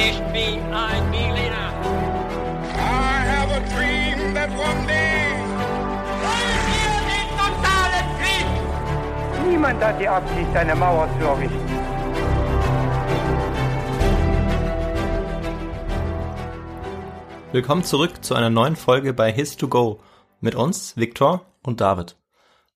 Ich bin ein Berliner. I have a dream that one day. Wollen wir den totalen Krieg? Niemand hat die Absicht, eine Mauer zu errichten. Willkommen zurück zu einer neuen Folge bei His2Go mit uns, Viktor und David.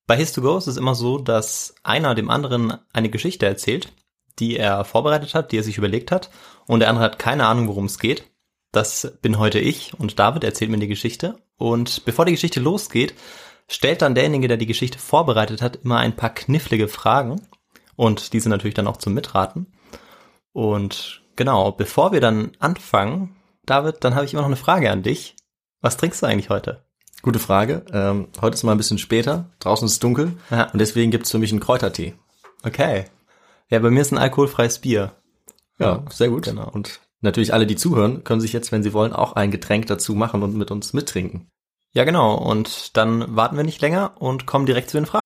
Bei His2Go ist es immer so, dass einer dem anderen eine Geschichte erzählt, die er vorbereitet hat, die er sich überlegt hat, und der andere hat keine Ahnung, worum es geht. Das bin heute ich und David erzählt mir die Geschichte. Und bevor die Geschichte losgeht, stellt dann derjenige, der die Geschichte vorbereitet hat, immer ein paar knifflige Fragen. Und diese natürlich dann auch zum Mitraten. Und genau, bevor wir dann anfangen, David, dann habe ich immer noch eine Frage an dich. Was trinkst du eigentlich heute? Gute Frage. Ähm, heute ist mal ein bisschen später. Draußen ist es dunkel. Ja. Und deswegen gibt's für mich einen Kräutertee. Okay. Ja, bei mir ist ein alkoholfreies Bier. Ja, sehr gut. genau. Und natürlich alle, die zuhören, können sich jetzt, wenn sie wollen, auch ein Getränk dazu machen und mit uns mittrinken. Ja, genau. Und dann warten wir nicht länger und kommen direkt zu den Fragen.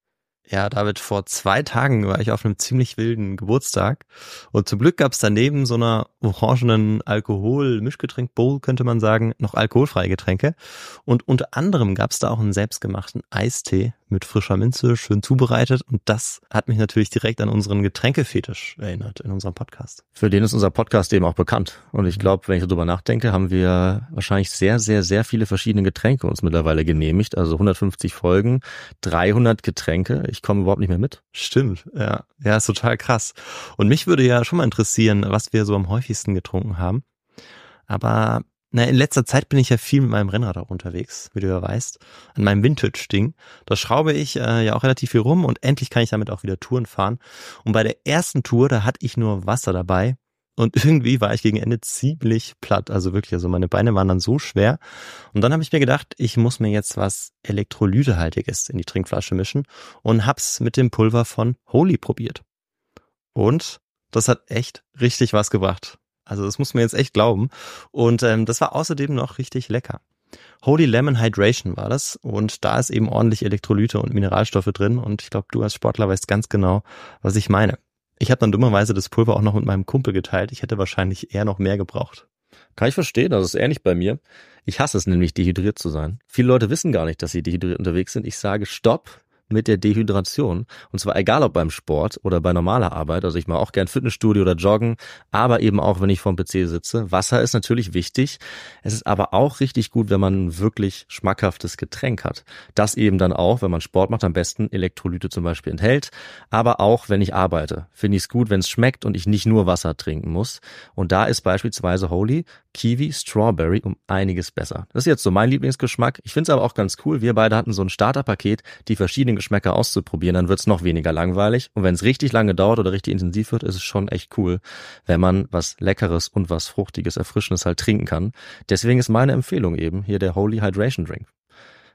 Ja, David, vor zwei Tagen war ich auf einem ziemlich wilden Geburtstag und zum Glück gab es daneben so einer orangenen Alkohol-Mischgetränk-Bowl, könnte man sagen, noch alkoholfreie Getränke. Und unter anderem gab es da auch einen selbstgemachten Eistee mit frischer Minze, schön zubereitet. Und das hat mich natürlich direkt an unseren Getränkefetisch erinnert in unserem Podcast. Für den ist unser Podcast eben auch bekannt. Und ich glaube, wenn ich darüber nachdenke, haben wir wahrscheinlich sehr, sehr, sehr viele verschiedene Getränke uns mittlerweile genehmigt. Also 150 Folgen, 300 Getränke. Komme überhaupt nicht mehr mit. Stimmt, ja. Ja, ist total krass. Und mich würde ja schon mal interessieren, was wir so am häufigsten getrunken haben. Aber na, in letzter Zeit bin ich ja viel mit meinem Rennrad auch unterwegs, wie du ja weißt, an meinem Vintage-Ding. Da schraube ich äh, ja auch relativ viel rum und endlich kann ich damit auch wieder Touren fahren. Und bei der ersten Tour, da hatte ich nur Wasser dabei und irgendwie war ich gegen Ende ziemlich platt. Also wirklich, also meine Beine waren dann so schwer. Und dann habe ich mir gedacht, ich muss mir jetzt was Elektrolytehaltiges in die Trinkflasche mischen und hab's mit dem Pulver von Holy probiert. Und das hat echt richtig was gebracht. Also das muss man jetzt echt glauben. Und ähm, das war außerdem noch richtig lecker. Holy Lemon Hydration war das und da ist eben ordentlich Elektrolyte und Mineralstoffe drin und ich glaube, du als Sportler weißt ganz genau, was ich meine. Ich habe dann dummerweise das Pulver auch noch mit meinem Kumpel geteilt. Ich hätte wahrscheinlich eher noch mehr gebraucht. Kann ich verstehen, das ist ähnlich bei mir. Ich hasse es nämlich, dehydriert zu sein. Viele Leute wissen gar nicht, dass sie dehydriert unterwegs sind. Ich sage Stopp mit der Dehydration. Und zwar egal ob beim Sport oder bei normaler Arbeit. Also ich mache auch gern Fitnessstudio oder Joggen, aber eben auch, wenn ich vorm PC sitze. Wasser ist natürlich wichtig. Es ist aber auch richtig gut, wenn man ein wirklich schmackhaftes Getränk hat. Das eben dann auch, wenn man Sport macht, am besten Elektrolyte zum Beispiel enthält. Aber auch, wenn ich arbeite, finde ich es gut, wenn es schmeckt und ich nicht nur Wasser trinken muss. Und da ist beispielsweise Holy Kiwi Strawberry um einiges besser. Das ist jetzt so mein Lieblingsgeschmack. Ich finde es aber auch ganz cool. Wir beide hatten so ein Starterpaket, die verschiedenen Geschmäcker auszuprobieren, dann wird's noch weniger langweilig. Und wenn es richtig lange dauert oder richtig intensiv wird, ist es schon echt cool, wenn man was Leckeres und was Fruchtiges, Erfrischendes halt trinken kann. Deswegen ist meine Empfehlung eben hier der Holy Hydration Drink.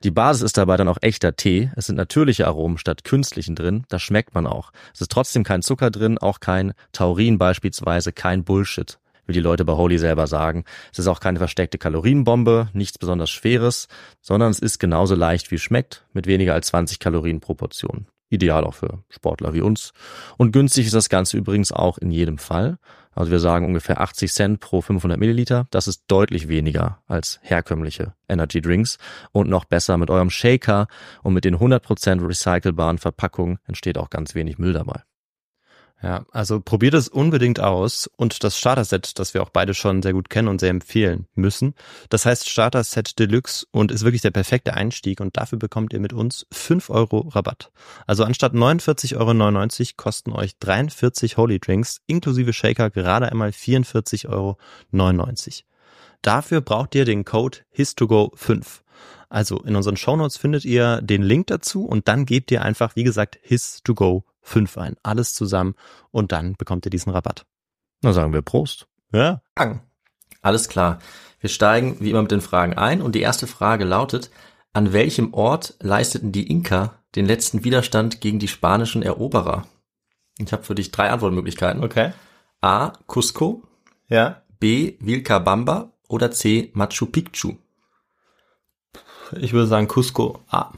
Die Basis ist dabei dann auch echter Tee. Es sind natürliche Aromen statt künstlichen drin. Das schmeckt man auch. Es ist trotzdem kein Zucker drin, auch kein Taurin beispielsweise, kein Bullshit wie die Leute bei Holy selber sagen. Es ist auch keine versteckte Kalorienbombe, nichts besonders Schweres, sondern es ist genauso leicht wie es schmeckt, mit weniger als 20 Kalorien pro Portion. Ideal auch für Sportler wie uns. Und günstig ist das Ganze übrigens auch in jedem Fall. Also wir sagen ungefähr 80 Cent pro 500 Milliliter. Das ist deutlich weniger als herkömmliche Energy Drinks. Und noch besser mit eurem Shaker und mit den 100% recycelbaren Verpackungen entsteht auch ganz wenig Müll dabei. Ja, also probiert es unbedingt aus und das Starter-Set, das wir auch beide schon sehr gut kennen und sehr empfehlen müssen. Das heißt Starter-Set Deluxe und ist wirklich der perfekte Einstieg und dafür bekommt ihr mit uns 5 Euro Rabatt. Also anstatt 49,99 Euro kosten euch 43 Holy Drinks inklusive Shaker gerade einmal 44,99 Euro. Dafür braucht ihr den Code HIS2GO5. Also in unseren Shownotes findet ihr den Link dazu und dann gebt ihr einfach, wie gesagt, HIS2GO 5 ein. Alles zusammen und dann bekommt ihr diesen Rabatt. Na sagen wir Prost. Ja. Alles klar. Wir steigen wie immer mit den Fragen ein und die erste Frage lautet, an welchem Ort leisteten die Inka den letzten Widerstand gegen die spanischen Eroberer? Ich habe für dich drei Antwortmöglichkeiten. Okay. A. Cusco, Ja. B. Vilcabamba oder C. Machu Picchu. Ich würde sagen Cusco. Ah.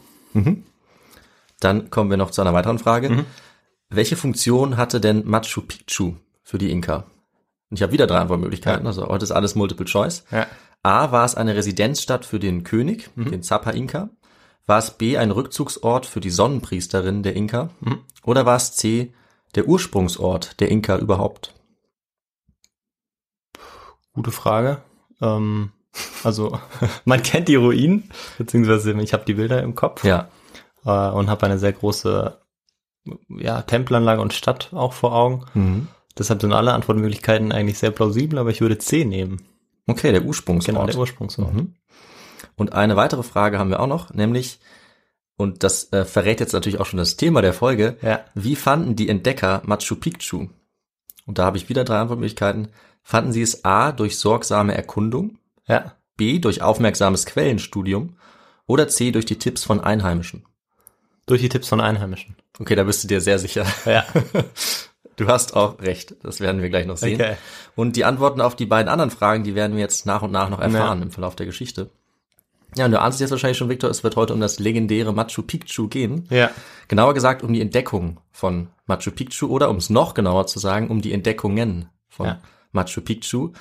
Dann kommen wir noch zu einer weiteren Frage. Mhm. Welche Funktion hatte denn Machu Picchu für die Inka? Und ich habe wieder drei Antwortmöglichkeiten, also heute ist alles Multiple Choice. Ja. A, war es eine Residenzstadt für den König, den Zappa Inka? War es B, ein Rückzugsort für die Sonnenpriesterin der Inka? Oder war es C, der Ursprungsort der Inka überhaupt? Gute Frage. Ähm, also, man kennt die Ruinen, beziehungsweise ich habe die Bilder im Kopf Ja, äh, und habe eine sehr große ja, Tempelanlage und Stadt auch vor Augen. Mhm. Deshalb sind alle Antwortmöglichkeiten eigentlich sehr plausibel, aber ich würde C nehmen. okay, der Ursprungsort. Genau, der Ursprungsort. Mhm. Und eine weitere Frage haben wir auch noch, nämlich, und das äh, verrät jetzt natürlich auch schon das Thema der Folge, Ja. wie fanden die Entdecker Machu Picchu? Und da habe ich wieder drei Antwortmöglichkeiten. Fanden sie es A durch sorgsame Erkundung, Ja. B durch aufmerksames Quellenstudium oder C durch die Tipps von Einheimischen? Durch die Tipps von Einheimischen. Okay, da bist du dir sehr sicher. Ja. Du hast auch recht, das werden wir gleich noch sehen. Okay. Und die Antworten auf die beiden anderen Fragen, die werden wir jetzt nach und nach noch erfahren im Verlauf der Geschichte. Ja, und du ahnst jetzt wahrscheinlich schon, Victor, es wird heute um das legendäre Machu Picchu gehen. Ja. Genauer gesagt um die Entdeckung von Machu Picchu oder um es noch genauer zu sagen, um die Entdeckungen von Ja. Machu Picchu.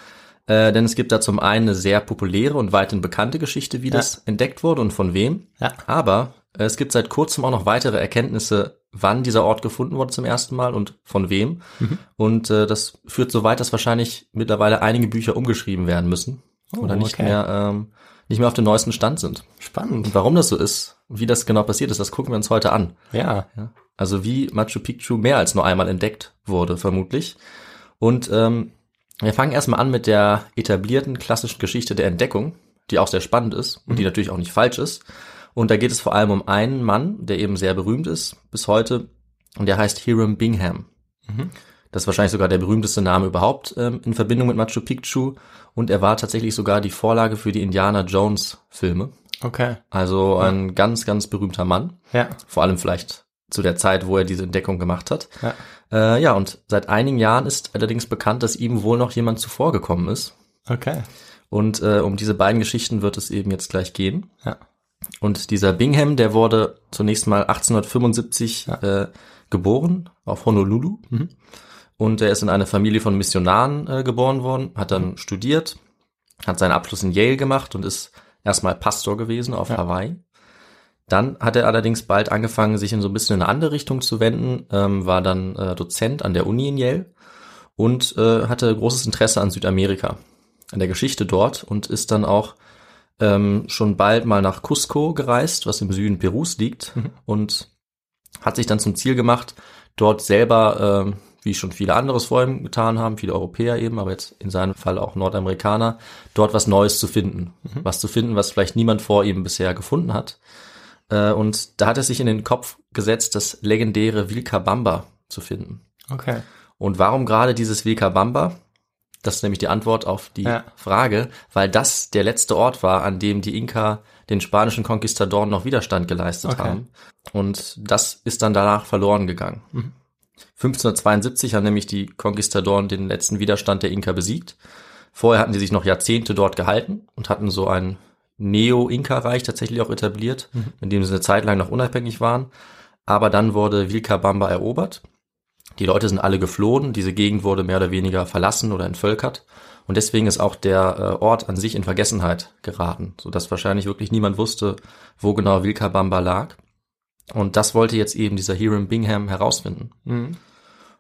Äh, denn es gibt da zum einen eine sehr populäre und weithin bekannte Geschichte, wie Ja. das entdeckt wurde und von wem. Ja. Aber es gibt seit kurzem auch noch weitere Erkenntnisse, wann dieser Ort gefunden wurde zum ersten Mal und von wem. Mhm. Und äh, das führt so weit, dass wahrscheinlich mittlerweile einige Bücher umgeschrieben werden müssen Oh, oder nicht okay. mehr ähm, nicht mehr auf dem neuesten Stand sind. Spannend. Und warum das so ist, wie das genau passiert ist, das gucken wir uns heute an. Ja. Also wie Machu Picchu mehr als nur einmal entdeckt wurde, vermutlich. Und ähm, wir fangen erstmal an mit der etablierten klassischen Geschichte der Entdeckung, die auch sehr spannend ist und die natürlich auch nicht falsch ist. Und da geht es vor allem um einen Mann, der eben sehr berühmt ist bis heute, und der heißt Hiram Bingham. Das ist wahrscheinlich sogar der berühmteste Name überhaupt ähm, in Verbindung mit Machu Picchu. Und er war tatsächlich sogar die Vorlage für die Indiana Jones Filme. Okay. Also ein ganz, ganz berühmter Mann. Ja. Vor allem vielleicht zu der Zeit, wo er diese Entdeckung gemacht hat. Ja. Äh, ja, und seit einigen Jahren ist allerdings bekannt, dass ihm wohl noch jemand zuvor gekommen ist. Okay. Und äh, um diese beiden Geschichten wird es eben jetzt gleich gehen. Ja. Und dieser Bingham, der wurde zunächst mal 1875 äh, geboren auf Honolulu. Und er ist in eine Familie von Missionaren äh, geboren worden, hat dann studiert, hat seinen Abschluss in Yale gemacht und ist erstmal Pastor gewesen auf Hawaii. Dann hat er allerdings bald angefangen, sich in so ein bisschen in eine andere Richtung zu wenden, ähm, war dann äh, Dozent an der Uni in Yale und äh, hatte großes Interesse an Südamerika, an der Geschichte dort und ist dann auch ähm, schon bald mal nach Cusco gereist, was im Süden Perus liegt und hat sich dann zum Ziel gemacht, dort selber, ähm, wie schon viele anderes vor ihm getan haben, viele Europäer eben, aber jetzt in seinem Fall auch Nordamerikaner, dort was Neues zu finden. Was zu finden, was vielleicht niemand vor ihm bisher gefunden hat. Äh, und da hat er sich in den Kopf gesetzt, das legendäre Vilcabamba zu finden. Okay. Und warum gerade dieses Vilcabamba? Das ist nämlich die Antwort auf die Ja. Frage, weil das der letzte Ort war, an dem die Inka den spanischen Konquistadoren noch Widerstand geleistet Okay. haben. Und das ist dann danach verloren gegangen. 1572 haben nämlich die Konquistadoren den letzten Widerstand der Inka besiegt. Vorher hatten sie sich noch Jahrzehnte dort gehalten und hatten so ein Neo-Inka-Reich tatsächlich auch etabliert, in dem sie eine Zeit lang noch unabhängig waren. Aber dann wurde Vilcabamba erobert. Die Leute sind alle geflohen, diese Gegend wurde mehr oder weniger verlassen oder entvölkert. Und deswegen ist auch der äh, Ort an sich in Vergessenheit geraten, sodass wahrscheinlich wirklich niemand wusste, wo genau Vilcabamba lag. Und das wollte jetzt eben dieser Hiram Bingham herausfinden.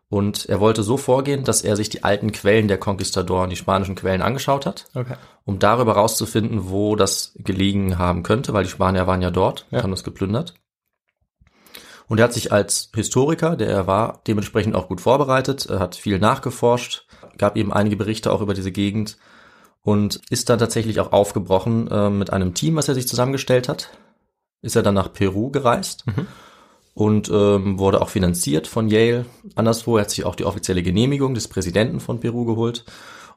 Und er wollte so vorgehen, dass er sich die alten Quellen der Konquistadoren, die spanischen Quellen angeschaut hat, Okay. um darüber rauszufinden, wo das gelegen haben könnte, weil die Spanier waren ja dort, Ja. haben das geplündert. Und er hat sich als Historiker, der er war, dementsprechend auch gut vorbereitet, er hat viel nachgeforscht, gab eben einige Berichte auch über diese Gegend und ist dann tatsächlich auch aufgebrochen äh, mit einem Team, was er sich zusammengestellt hat. Ist er dann nach Peru gereist und ähm, wurde auch finanziert von Yale. Anderswo, er hat sich auch die offizielle Genehmigung des Präsidenten von Peru geholt.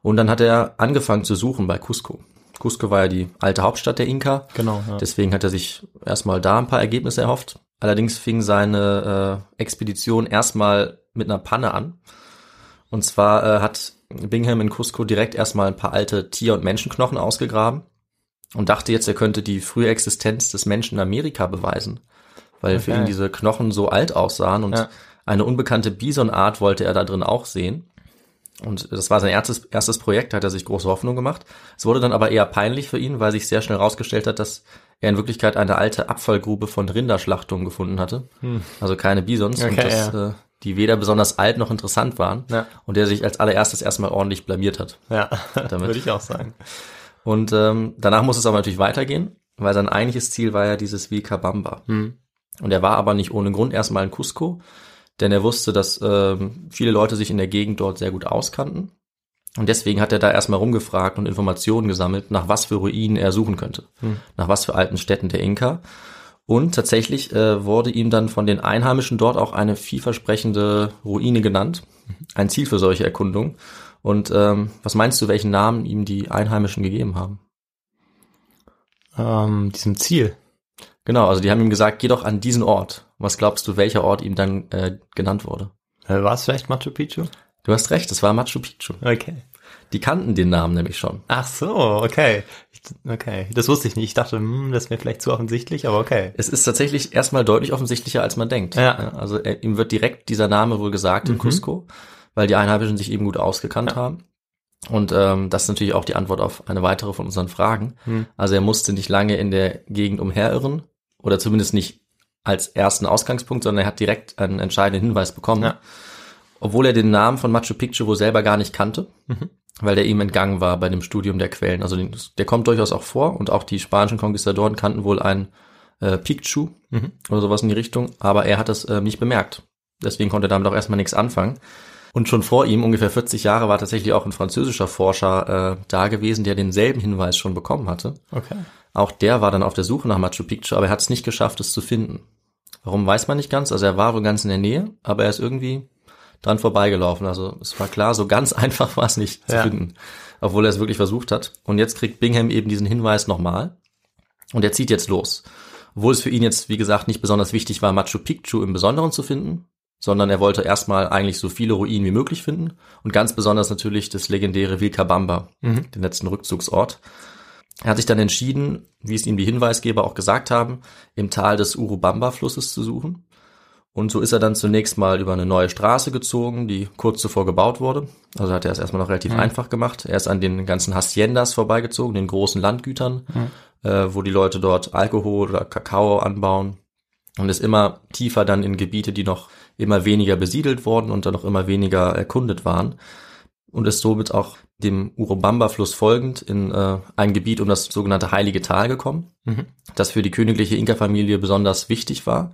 Und dann hat er angefangen zu suchen bei Cusco. Cusco war ja die alte Hauptstadt der Inka. Genau, ja. Deswegen hat er sich erstmal da ein paar Ergebnisse erhofft. Allerdings fing seine äh, Expedition erstmal mit einer Panne an. Und zwar äh, hat Bingham in Cusco direkt erstmal ein paar alte Tier- und Menschenknochen ausgegraben und dachte jetzt, er könnte die frühe Existenz des Menschen in Amerika beweisen, weil für Okay. ihn diese Knochen so alt aussahen und Ja. eine unbekannte Bisonart wollte er da drin auch sehen. Und das war sein erstes, erstes Projekt, da hat er sich große Hoffnung gemacht. Es wurde dann aber eher peinlich für ihn, weil sich sehr schnell herausgestellt hat, dass er in Wirklichkeit eine alte Abfallgrube von Rinderschlachtungen gefunden hatte. Also keine Bisons und Okay, dass, ja. äh, die weder besonders alt noch interessant waren. Ja. Und der sich als allererstes erstmal ordentlich blamiert hat. Ja, Damit. würde ich auch sagen. Und ähm, danach muss es aber natürlich weitergehen, weil sein eigentliches Ziel war ja dieses Vilcabamba. Und er war aber nicht ohne Grund erstmal in Cusco, denn er wusste, dass ähm, viele Leute sich in der Gegend dort sehr gut auskannten. Und deswegen hat er da erstmal rumgefragt und Informationen gesammelt, nach was für Ruinen er suchen könnte, nach was für alten Städten der Inka. Und tatsächlich äh, wurde ihm dann von den Einheimischen dort auch eine vielversprechende Ruine genannt, ein Ziel für solche Erkundungen. Und ähm, was meinst du, welchen Namen ihm die Einheimischen gegeben haben? Ähm, diesem Ziel. Genau, also die haben ihm gesagt, geh doch an diesen Ort. Was glaubst du, welcher Ort ihm dann äh, genannt wurde? Äh, War es vielleicht Machu Picchu? Du hast recht, es war Machu Picchu. Okay. Die kannten den Namen nämlich schon. Ach so, okay. Okay, das wusste ich nicht. Ich dachte, hm, das wäre vielleicht zu offensichtlich, aber okay. Es ist tatsächlich erstmal deutlich offensichtlicher, als man denkt. Ja. also er, ihm wird direkt dieser Name wohl gesagt in Cusco, weil die Einheimischen sich eben gut ausgekannt haben. Und ähm, das ist natürlich auch die Antwort auf eine weitere von unseren Fragen. Also er musste nicht lange in der Gegend umherirren oder zumindest nicht als ersten Ausgangspunkt, sondern er hat direkt einen entscheidenden Hinweis bekommen. Ja. Obwohl er den Namen von Machu Picchu wohl selber gar nicht kannte, weil der ihm entgangen war bei dem Studium der Quellen. Also den, der kommt durchaus auch vor und auch die spanischen Konquistadoren kannten wohl ein äh, Picchu oder sowas in die Richtung, aber er hat das äh, nicht bemerkt. Deswegen konnte er damit auch erstmal nichts anfangen. Und schon vor ihm, ungefähr 40 Jahre, war tatsächlich auch ein französischer Forscher äh, da gewesen, der denselben Hinweis schon bekommen hatte. Okay. Auch der war dann auf der Suche nach Machu Picchu, aber er hat es nicht geschafft, es zu finden. Warum weiß man nicht ganz. Also er war wohl ganz in der Nähe, aber er ist irgendwie dran vorbeigelaufen. Also es war klar, so ganz einfach war es nicht zu Ja. finden, obwohl er es wirklich versucht hat. Und jetzt kriegt Bingham eben diesen Hinweis nochmal und er zieht jetzt los. Obwohl es für ihn jetzt, wie gesagt, nicht besonders wichtig war, Machu Picchu im Besonderen zu finden, sondern er wollte erstmal eigentlich so viele Ruinen wie möglich finden und ganz besonders natürlich das legendäre Vilcabamba, den letzten Rückzugsort. Er hat sich dann entschieden, wie es ihm die Hinweisgeber auch gesagt haben, im Tal des Urubamba-Flusses zu suchen. Und so ist er dann zunächst mal über eine neue Straße gezogen, die kurz zuvor gebaut wurde. Also hat er es erstmal noch relativ einfach gemacht. Er ist an den ganzen Haciendas vorbeigezogen, den großen Landgütern, äh, wo die Leute dort Alkohol oder Kakao anbauen. Und ist immer tiefer dann in Gebiete, die noch immer weniger besiedelt wurden und dann noch immer weniger erkundet waren. Und ist somit auch dem Urubamba-Fluss folgend in äh, ein Gebiet um das sogenannte Heilige Tal gekommen, das für die königliche Inka-Familie besonders wichtig war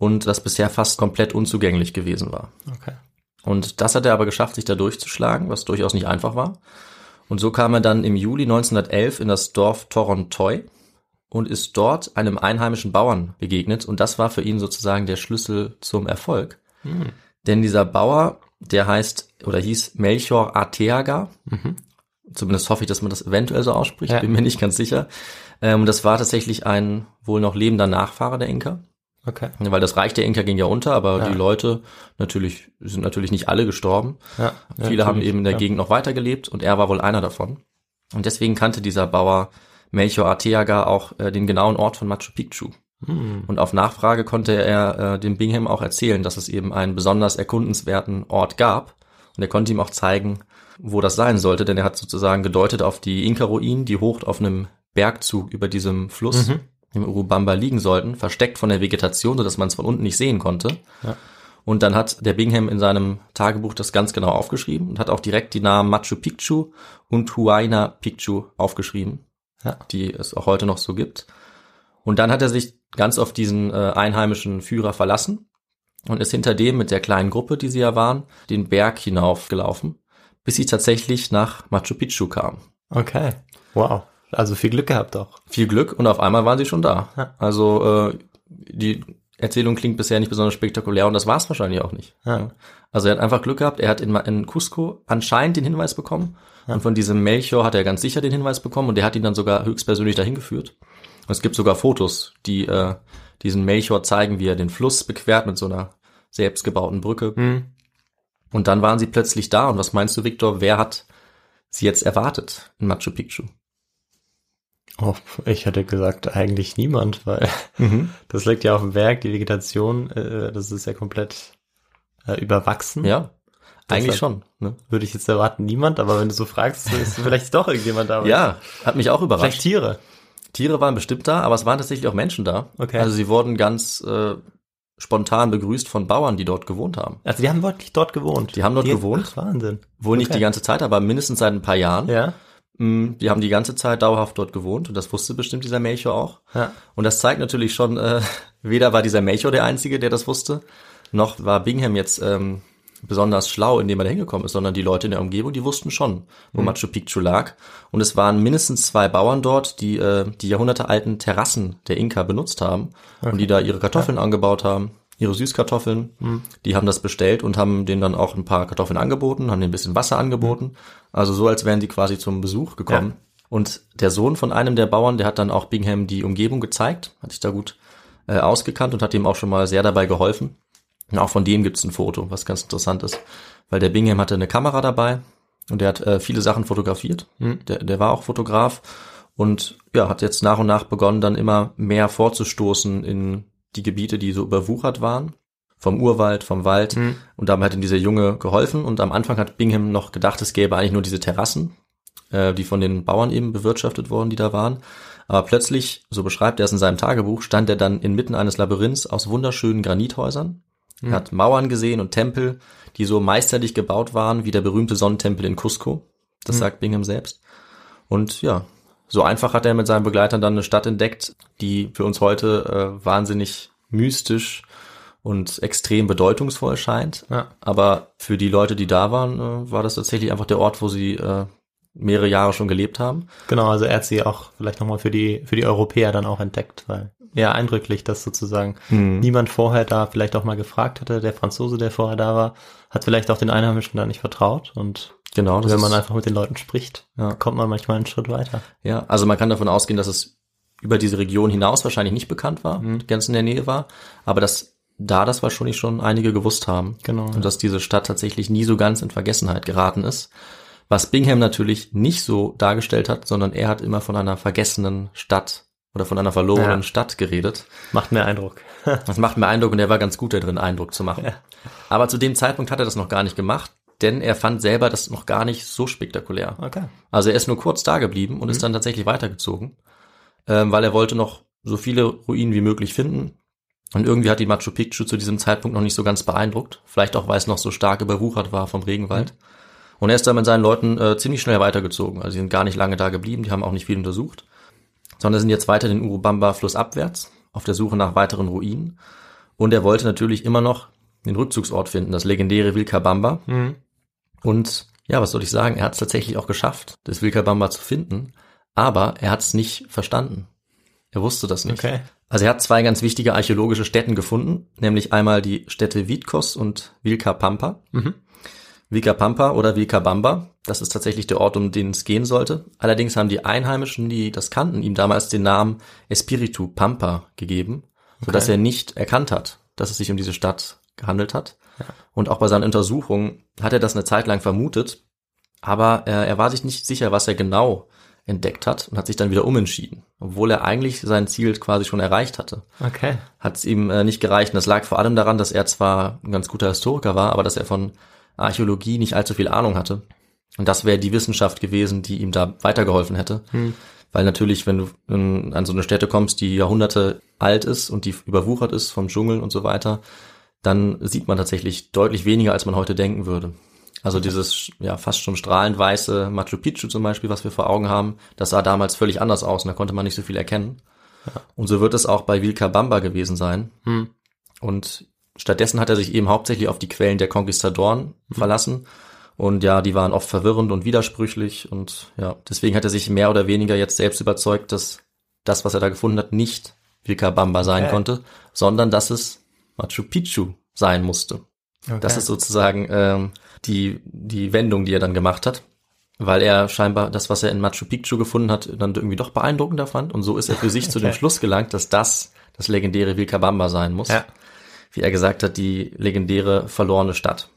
und das bisher fast komplett unzugänglich gewesen war. Okay. Und das hat er aber geschafft, sich da durchzuschlagen, was durchaus nicht einfach war. Und so kam er dann im Juli 1911 in das Dorf Torontoy und ist dort einem einheimischen Bauern begegnet. Und das war für ihn sozusagen der Schlüssel zum Erfolg. Denn dieser Bauer, der heißt oder hieß Melchior Arteaga. Zumindest hoffe ich, dass man das eventuell so ausspricht, Ja. bin mir nicht ganz sicher. Ähm, das war tatsächlich ein wohl noch lebender Nachfahre der Inka. Okay. Weil das Reich der Inka ging ja unter, aber Ja. die Leute natürlich sind natürlich nicht alle gestorben. Ja. Viele haben eben in der ja. Gegend noch weitergelebt und er war wohl einer davon. Und deswegen kannte dieser Bauer Melchior Arteaga auch äh, den genauen Ort von Machu Picchu. Hm. Und auf Nachfrage konnte er äh, dem Bingham auch erzählen, dass es eben einen besonders erkundenswerten Ort gab. Und er konnte ihm auch zeigen, wo das sein sollte, denn er hat sozusagen gedeutet auf die Inka-Ruinen, die hoch auf einem Bergzug über diesem Fluss Mhm. Im Urubamba liegen sollten, versteckt von der Vegetation, sodass man es von unten nicht sehen konnte. Ja. Und dann hat der Bingham in seinem Tagebuch das ganz genau aufgeschrieben und hat auch direkt die Namen Machu Picchu und Huayna Picchu aufgeschrieben, Ja. die es auch heute noch so gibt. Und dann hat er sich ganz auf diesen äh, einheimischen Führer verlassen und ist hinter dem mit der kleinen Gruppe, die sie ja waren, den Berg hinaufgelaufen, bis sie tatsächlich nach Machu Picchu kam. Okay. Wow. Also viel Glück gehabt auch. Viel Glück und auf einmal waren sie schon da. Ja. Also äh, die Erzählung klingt bisher nicht besonders spektakulär und das war es wahrscheinlich auch nicht. Ja. Also er hat einfach Glück gehabt, er hat in, in Cusco anscheinend den Hinweis bekommen und von diesem Melchior hat er ganz sicher den Hinweis bekommen und der hat ihn dann sogar höchstpersönlich dahin geführt. Und es gibt sogar Fotos, die äh, diesen Melchior zeigen, wie er den Fluss bequert mit so einer selbstgebauten Brücke. Hm. Und dann waren sie plötzlich da und was meinst du, Victor, wer hat sie jetzt erwartet in Machu Picchu? Oh, ich hätte gesagt, eigentlich niemand, weil das liegt ja auf dem Berg, die Vegetation, äh, das ist ja komplett äh, überwachsen. Ja. Eigentlich Deshalb schon. Ne? Würde ich jetzt erwarten, niemand, aber wenn du so fragst, ist vielleicht doch irgendjemand da. Ja, hat mich auch überrascht. Vielleicht Tiere. Tiere waren bestimmt da, aber es waren tatsächlich auch Menschen da. Okay. Also sie wurden ganz äh, spontan begrüßt von Bauern, die dort gewohnt haben. Also die haben wirklich dort gewohnt. Die haben dort gewohnt? Ach, Wahnsinn. Wohl nicht Okay. die ganze Zeit, aber mindestens seit ein paar Jahren. Ja. Mm, Die haben die ganze Zeit dauerhaft dort gewohnt und das wusste bestimmt dieser Melchior auch. Ja. Und das zeigt natürlich schon, äh, weder war dieser Melchior der Einzige, der das wusste, noch war Bingham jetzt ähm, besonders schlau, indem er da hingekommen ist, sondern die Leute in der Umgebung, die wussten schon, wo Machu Picchu lag. Und es waren mindestens zwei Bauern dort, die äh, die jahrhundertealten Terrassen der Inka benutzt haben und die da ihre Kartoffeln angebaut haben, ihre Süßkartoffeln. Die haben das bestellt und haben denen dann auch ein paar Kartoffeln angeboten, haben denen ein bisschen Wasser angeboten. Also so, als wären die quasi zum Besuch gekommen. Und der Sohn von einem der Bauern, der hat dann auch Bingham die Umgebung gezeigt, hat sich da gut äh, ausgekannt und hat ihm auch schon mal sehr dabei geholfen. Und auch von dem gibt's ein Foto, was ganz interessant ist. Weil der Bingham hatte eine Kamera dabei und der hat äh, viele Sachen fotografiert. Der, der war auch Fotograf und ja, hat jetzt nach und nach begonnen, dann immer mehr vorzustoßen in die Gebiete, die so überwuchert waren. Vom Urwald, vom Wald. Und damit hat ihm dieser Junge geholfen. Und am Anfang hat Bingham noch gedacht, es gäbe eigentlich nur diese Terrassen, äh, die von den Bauern eben bewirtschaftet wurden, die da waren. Aber plötzlich, so beschreibt er es in seinem Tagebuch, stand er dann inmitten eines Labyrinths aus wunderschönen Granithäusern. Er hat Mauern gesehen und Tempel, die so meisterlich gebaut waren, wie der berühmte Sonnentempel in Cusco. Das sagt Bingham selbst. Und ja, so einfach hat er mit seinen Begleitern dann eine Stadt entdeckt, die für uns heute äh, wahnsinnig mystisch und extrem bedeutungsvoll scheint. Ja. Aber für die Leute, die da waren, äh, war das tatsächlich einfach der Ort, wo sie äh, mehrere Jahre schon gelebt haben. Genau, also er hat sie auch vielleicht nochmal für die, für die Europäer dann auch entdeckt, weil ja eindrücklich, dass sozusagen niemand vorher da vielleicht auch mal gefragt hatte. Der Franzose, der vorher da war, hat vielleicht auch den Einheimischen da nicht vertraut und Genau, wenn man einfach mit den Leuten spricht, Ja. kommt man manchmal einen Schritt weiter. Ja, also man kann davon ausgehen, dass es über diese Region hinaus wahrscheinlich nicht bekannt war, ganz in der Nähe war, aber dass da das wahrscheinlich schon einige gewusst haben. Genau, Und dass diese Stadt tatsächlich nie so ganz in Vergessenheit geraten ist. Was Bingham natürlich nicht so dargestellt hat, sondern er hat immer von einer vergessenen Stadt oder von einer verlorenen Ja. Stadt geredet. Macht mehr Eindruck. Das macht mir Eindruck und er war ganz gut darin, Eindruck zu machen. Aber zu dem Zeitpunkt hat er das noch gar nicht gemacht, denn er fand selber das noch gar nicht so spektakulär. Okay. Also er ist nur kurz da geblieben und ist dann tatsächlich weitergezogen, ähm, weil er wollte noch so viele Ruinen wie möglich finden. Und irgendwie hat die Machu Picchu zu diesem Zeitpunkt noch nicht so ganz beeindruckt. Vielleicht auch, weil es noch so stark überwuchert war vom Regenwald. Und er ist dann mit seinen Leuten äh, ziemlich schnell weitergezogen. Also sie sind gar nicht lange da geblieben, die haben auch nicht viel untersucht, sondern sind jetzt weiter den Urubamba flussabwärts auf der Suche nach weiteren Ruinen. Und er wollte natürlich immer noch den Rückzugsort finden, das legendäre Vilcabamba. Und ja, was soll ich sagen? Er hat es tatsächlich auch geschafft, das Vilcabamba zu finden, aber er hat es nicht verstanden. Er wusste das nicht. Okay. Also er hat zwei ganz wichtige archäologische Stätten gefunden, nämlich einmal die Städte Vitkos und Vilcapampa. Vilcapampa oder Vilcabamba, das ist tatsächlich der Ort, um den es gehen sollte. Allerdings haben die Einheimischen, die das kannten, ihm damals den Namen Espiritu Pampa gegeben, sodass er nicht erkannt hat, dass es sich um diese Stadt gehandelt hat. Und auch bei seinen Untersuchungen hat er das eine Zeit lang vermutet, aber er, er war sich nicht sicher, was er genau entdeckt hat und hat sich dann wieder umentschieden, obwohl er eigentlich sein Ziel quasi schon erreicht hatte. Okay. Hat es ihm äh, nicht gereicht. Und das lag vor allem daran, dass er zwar ein ganz guter Historiker war, aber dass er von Archäologie nicht allzu viel Ahnung hatte. Und das wäre die Wissenschaft gewesen, die ihm da weitergeholfen hätte. Weil natürlich, wenn du ähm, an so eine Stätte kommst, die Jahrhunderte alt ist und die überwuchert ist vom Dschungel und so weiter, dann sieht man tatsächlich deutlich weniger, als man heute denken würde. Also dieses ja fast schon strahlend weiße Machu Picchu zum Beispiel, was wir vor Augen haben, das sah damals völlig anders aus und da konnte man nicht so viel erkennen. Und so wird es auch bei Vilcabamba gewesen sein. Und stattdessen hat er sich eben hauptsächlich auf die Quellen der Konquistadoren verlassen. Und ja, die waren oft verwirrend und widersprüchlich. Und ja, deswegen hat er sich mehr oder weniger jetzt selbst überzeugt, dass das, was er da gefunden hat, nicht Vilcabamba sein Okay. konnte, sondern dass es Machu Picchu sein musste. Das ist sozusagen ähm, die, die Wendung, die er dann gemacht hat, weil er scheinbar das, was er in Machu Picchu gefunden hat, dann irgendwie doch beeindruckender fand. Und so ist er für sich zu dem Okay. Schluss gelangt, dass das das legendäre Vilcabamba sein muss. Ja. Wie er gesagt hat, die legendäre verlorene Stadt.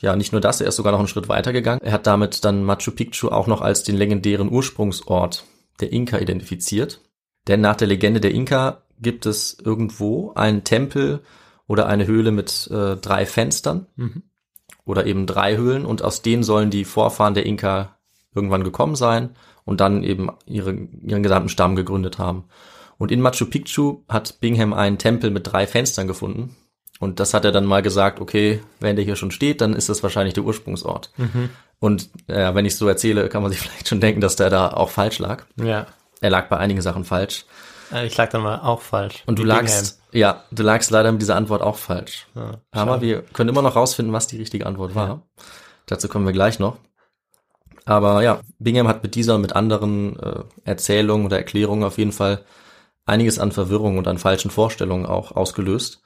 Ja, nicht nur das, er ist sogar noch einen Schritt weiter gegangen. Er hat damit dann Machu Picchu auch noch als den legendären Ursprungsort der Inka identifiziert. Denn nach der Legende der Inka gibt es irgendwo einen Tempel oder eine Höhle mit äh, drei Fenstern. oder eben drei Höhlen und aus denen sollen die Vorfahren der Inka irgendwann gekommen sein und dann eben ihre, ihren gesamten Stamm gegründet haben. Und in Machu Picchu hat Bingham einen Tempel mit drei Fenstern gefunden. Und das hat er dann mal gesagt, okay, wenn der hier schon steht, dann ist das wahrscheinlich der Ursprungsort. Und äh, wenn ich so erzähle, kann man sich vielleicht schon denken, dass der da auch falsch lag. Ja. Er lag bei einigen Sachen falsch. Äh, Ich lag dann mal auch falsch. Und du lagst, ja, du lagst leider mit dieser Antwort auch falsch. Bingham. Aber wir können immer noch rausfinden, was die richtige Antwort war. Dazu kommen wir gleich noch. Aber ja, Bingham hat mit dieser und mit anderen äh, Erzählungen oder Erklärungen auf jeden Fall einiges an Verwirrung und an falschen Vorstellungen auch ausgelöst.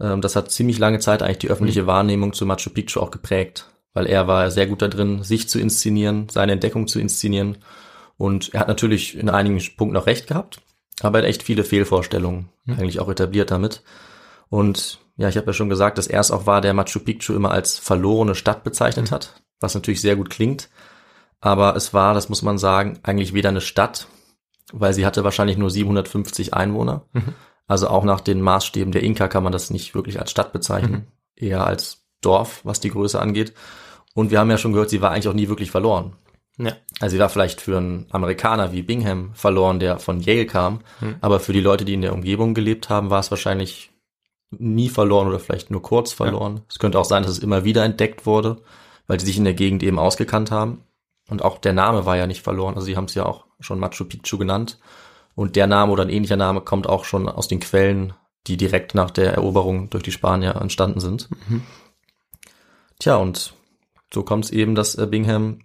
Ähm, das hat ziemlich lange Zeit eigentlich die öffentliche Wahrnehmung zu Machu Picchu auch geprägt, weil er war sehr gut da drin, sich zu inszenieren, seine Entdeckung zu inszenieren. Und er hat natürlich in einigen Punkten auch recht gehabt, aber er hat echt viele Fehlvorstellungen eigentlich auch etabliert damit. Und ja, ich habe ja schon gesagt, dass er es auch war, der Machu Picchu immer als verlorene Stadt bezeichnet hat, was natürlich sehr gut klingt. Aber es war, das muss man sagen, eigentlich weder eine Stadt, weil sie hatte wahrscheinlich nur 750 Einwohner. Also auch nach den Maßstäben der Inka kann man das nicht wirklich als Stadt bezeichnen, eher als Dorf, was die Größe angeht. Und wir haben ja schon gehört, sie war eigentlich auch nie wirklich verloren. Ja. Also sie war vielleicht für einen Amerikaner wie Bingham verloren, der von Yale kam, aber für die Leute, die in der Umgebung gelebt haben, war es wahrscheinlich nie verloren oder vielleicht nur kurz verloren. Es könnte auch sein, dass es immer wieder entdeckt wurde, weil die sich in der Gegend eben ausgekannt haben. Und auch der Name war ja nicht verloren. Also sie haben es ja auch schon Machu Picchu genannt. Und der Name oder ein ähnlicher Name kommt auch schon aus den Quellen, die direkt nach der Eroberung durch die Spanier entstanden sind. Tja, und so kommt es eben, dass äh, Bingham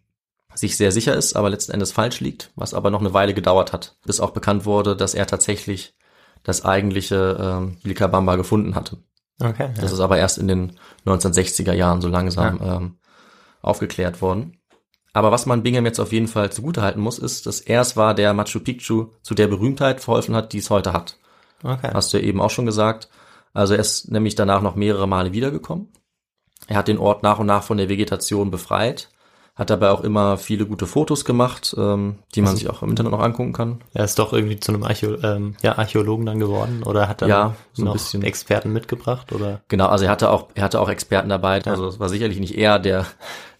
sich sehr sicher ist, aber letzten Endes falsch liegt, was aber noch eine Weile gedauert hat, bis auch bekannt wurde, dass er tatsächlich das eigentliche ähm, Vilcabamba gefunden hatte. Okay. Das ist aber erst in den 1960er Jahren so langsam ähm, aufgeklärt worden. Aber was man Bingham jetzt auf jeden Fall zugutehalten muss, ist, dass er es war, der Machu Picchu zu der Berühmtheit verholfen hat, die es heute hat. Okay. Hast du ja eben auch schon gesagt. Also er ist nämlich danach noch mehrere Male wiedergekommen. Er hat den Ort nach und nach von der Vegetation befreit, hat dabei auch immer viele gute Fotos gemacht, ähm, die man sich auch im Internet noch angucken kann. Er ist doch irgendwie zu einem Archäo ähm, ja, Archäologen dann geworden oder hat dann Ja, so ein bisschen. Experten mitgebracht oder? Genau, also er hatte auch, er hatte auch Experten dabei. Also es war sicherlich nicht er, der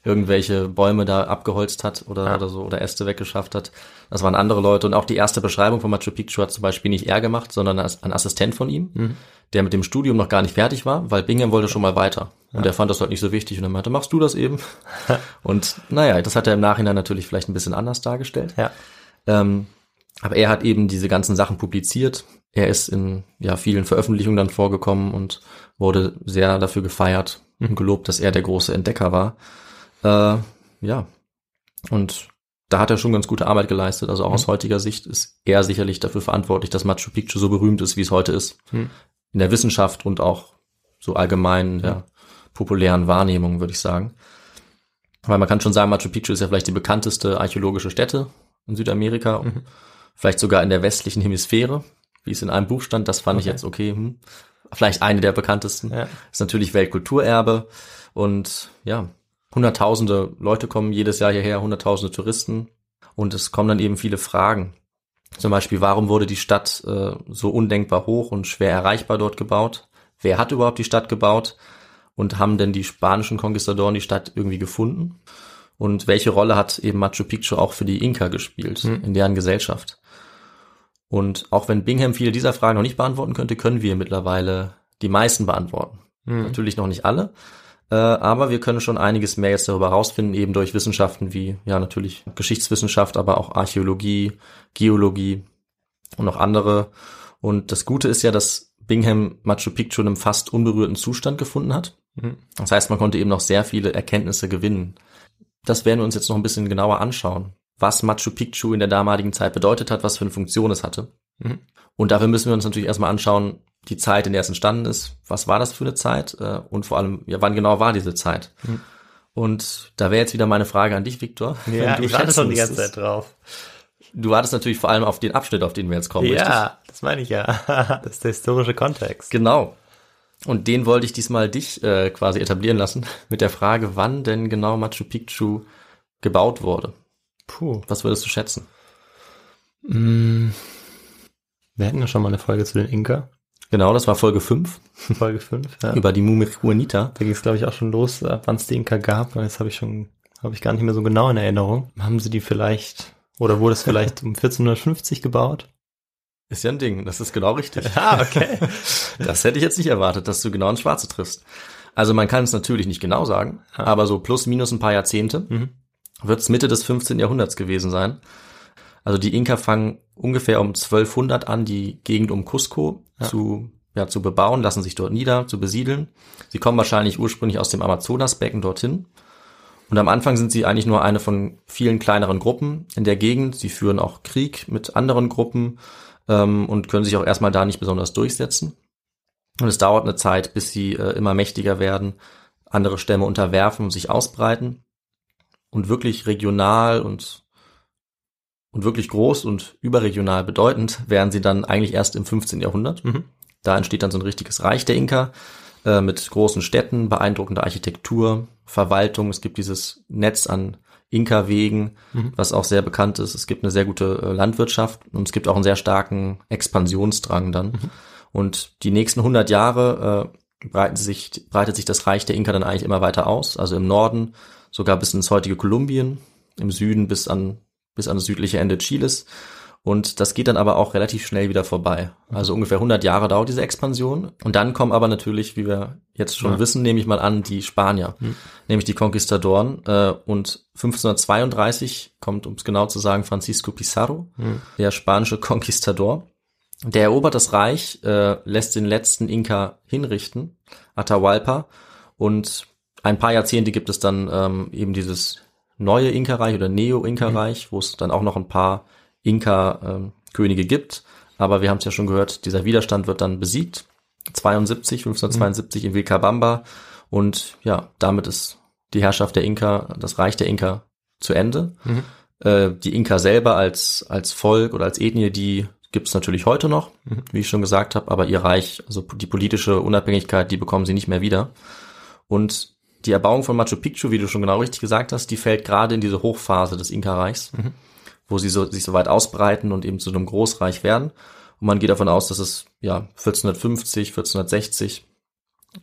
irgendwelche Bäume da abgeholzt hat oder, oder so oder Äste weggeschafft hat. Das waren andere Leute. Und auch die erste Beschreibung von Machu Picchu hat zum Beispiel nicht er gemacht, sondern ein Assistent von ihm, der mit dem Studium noch gar nicht fertig war, weil Bingham wollte schon mal weiter. Und er fand das halt nicht so wichtig und dann meinte, machst du das eben? und naja, das hat er im Nachhinein natürlich vielleicht ein bisschen anders dargestellt. Ja. Ähm, aber er hat eben diese ganzen Sachen publiziert. Er ist in ja, vielen Veröffentlichungen dann vorgekommen und wurde sehr dafür gefeiert und gelobt, dass er der große Entdecker war. Äh, ja. Und da hat er schon ganz gute Arbeit geleistet. Also auch aus heutiger Sicht ist er sicherlich dafür verantwortlich, dass Machu Picchu so berühmt ist, wie es heute ist. In der Wissenschaft und auch so allgemein in der populären Wahrnehmung, würde ich sagen. Weil man kann schon sagen, Machu Picchu ist ja vielleicht die bekannteste archäologische Stätte in Südamerika. Vielleicht sogar in der westlichen Hemisphäre, wie es in einem Buch stand. Das fand ich jetzt okay. Hm. Vielleicht eine der bekanntesten. Ja. Ist natürlich Weltkulturerbe. Und ja, hunderttausende Leute kommen jedes Jahr hierher, hunderttausende Touristen. Und es kommen dann eben viele Fragen. Zum Beispiel, warum wurde die Stadt äh, so undenkbar hoch und schwer erreichbar dort gebaut? Wer hat überhaupt die Stadt gebaut? Und haben denn die spanischen Konquistadoren die Stadt irgendwie gefunden? Und welche Rolle hat eben Machu Picchu auch für die Inka gespielt, in deren Gesellschaft? Und auch wenn Bingham viele dieser Fragen noch nicht beantworten könnte, können wir mittlerweile die meisten beantworten. Natürlich noch nicht alle, äh, aber wir können schon einiges mehr jetzt darüber herausfinden, eben durch Wissenschaften wie, ja, natürlich Geschichtswissenschaft, aber auch Archäologie, Geologie und noch andere. Und das Gute ist ja, dass Bingham Machu Picchu in einem fast unberührten Zustand gefunden hat. Das heißt, man konnte eben noch sehr viele Erkenntnisse gewinnen. Das werden wir uns jetzt noch ein bisschen genauer anschauen, was Machu Picchu in der damaligen Zeit bedeutet hat, was für eine Funktion es hatte. Und dafür müssen wir uns natürlich erstmal anschauen, die Zeit, in der es entstanden ist. Was war das für eine Zeit? Äh, Und vor allem, ja, wann genau war diese Zeit? Und da wäre jetzt wieder meine Frage an dich, Viktor. Ja, ich warte schätzen schon die ganze. Zeit drauf. Du wartest natürlich vor allem auf den Abschnitt, auf den wir jetzt kommen. richtig? Ja, das meine ich ja. das ist der historische Kontext. Genau. Und den wollte ich diesmal dich äh, quasi etablieren lassen mit der Frage, wann denn genau Machu Picchu gebaut wurde. Puh. Was würdest du schätzen? Wir hatten ja schon mal eine Folge zu den Inka. Genau, das war Folge 5 Folge 5. Ja. über die Mumie Juanita. Da ging es, glaube ich, auch schon los, wann es die Inka gab. Und Jetzt habe ich schon, habe ich gar nicht mehr so genau in Erinnerung. Haben sie die vielleicht, oder wurde es vielleicht um 1450 gebaut? Ist ja ein Ding, das ist genau richtig. Ah, okay. Das hätte ich jetzt nicht erwartet, dass du genau ins Schwarze triffst. Also man kann es natürlich nicht genau sagen, aber so plus minus ein paar Jahrzehnte Mhm. wird es Mitte des 15. Jahrhunderts gewesen sein. Also die Inka fangen ungefähr um 1200 an, die Gegend um Cusco zu, ja, zu bebauen, lassen sich dort nieder, zu besiedeln. Sie kommen wahrscheinlich ursprünglich aus dem Amazonasbecken dorthin. Und am Anfang sind sie eigentlich nur eine von vielen kleineren Gruppen in der Gegend. Sie führen auch Krieg mit anderen Gruppen ähm, und können sich auch erstmal da nicht besonders durchsetzen. Und es dauert eine Zeit, bis sie äh, immer mächtiger werden, andere Stämme unterwerfen und sich ausbreiten. Und wirklich regional und, und wirklich groß und überregional bedeutend werden sie dann eigentlich erst im 15. Jahrhundert. Mhm. Da entsteht dann so ein richtiges Reich der Inka äh, mit großen Städten, beeindruckender Architektur, Verwaltung. Es gibt dieses Netz an Inka-Wegen, was auch sehr bekannt ist. Es gibt eine sehr gute äh, Landwirtschaft und es gibt auch einen sehr starken Expansionsdrang dann. Und die nächsten 100 Jahre äh, breiten sich, breitet sich das Reich der Inka dann eigentlich immer weiter aus. Also im Norden sogar bis ins heutige Kolumbien, im Süden bis an, bis an das südliche Ende Chiles. Und das geht dann aber auch relativ schnell wieder vorbei. Also ungefähr 100 Jahre dauert diese Expansion. Und dann kommen aber natürlich, wie wir jetzt schon Ja. wissen, nehme ich mal an, die Spanier, nämlich die Conquistadoren. Äh, und 1532 kommt, um es genau zu sagen, Francisco Pizarro, der spanische Conquistador. Der erobert das Reich, äh, lässt den letzten Inka hinrichten, Atahualpa. Und ein paar Jahrzehnte gibt es dann ähm, eben dieses neue Inka-Reich oder Neo-Inka-Reich, wo es dann auch noch ein paar Inka-Könige gibt. Aber wir haben es ja schon gehört, dieser Widerstand wird dann besiegt. 72, 1572 in Vilcabamba. Und ja, damit ist die Herrschaft der Inka, das Reich der Inka zu Ende. Äh, die Inka selber als, als Volk oder als Ethnie, die gibt es natürlich heute noch, wie ich schon gesagt habe, aber ihr Reich, also die politische Unabhängigkeit, die bekommen sie nicht mehr wieder. Und die Erbauung von Machu Picchu, wie du schon genau richtig gesagt hast, die fällt gerade in diese Hochphase des Inka-Reichs, wo sie so, sich so weit ausbreiten und eben zu einem Großreich werden. Und man geht davon aus, dass es ja 1450, 1460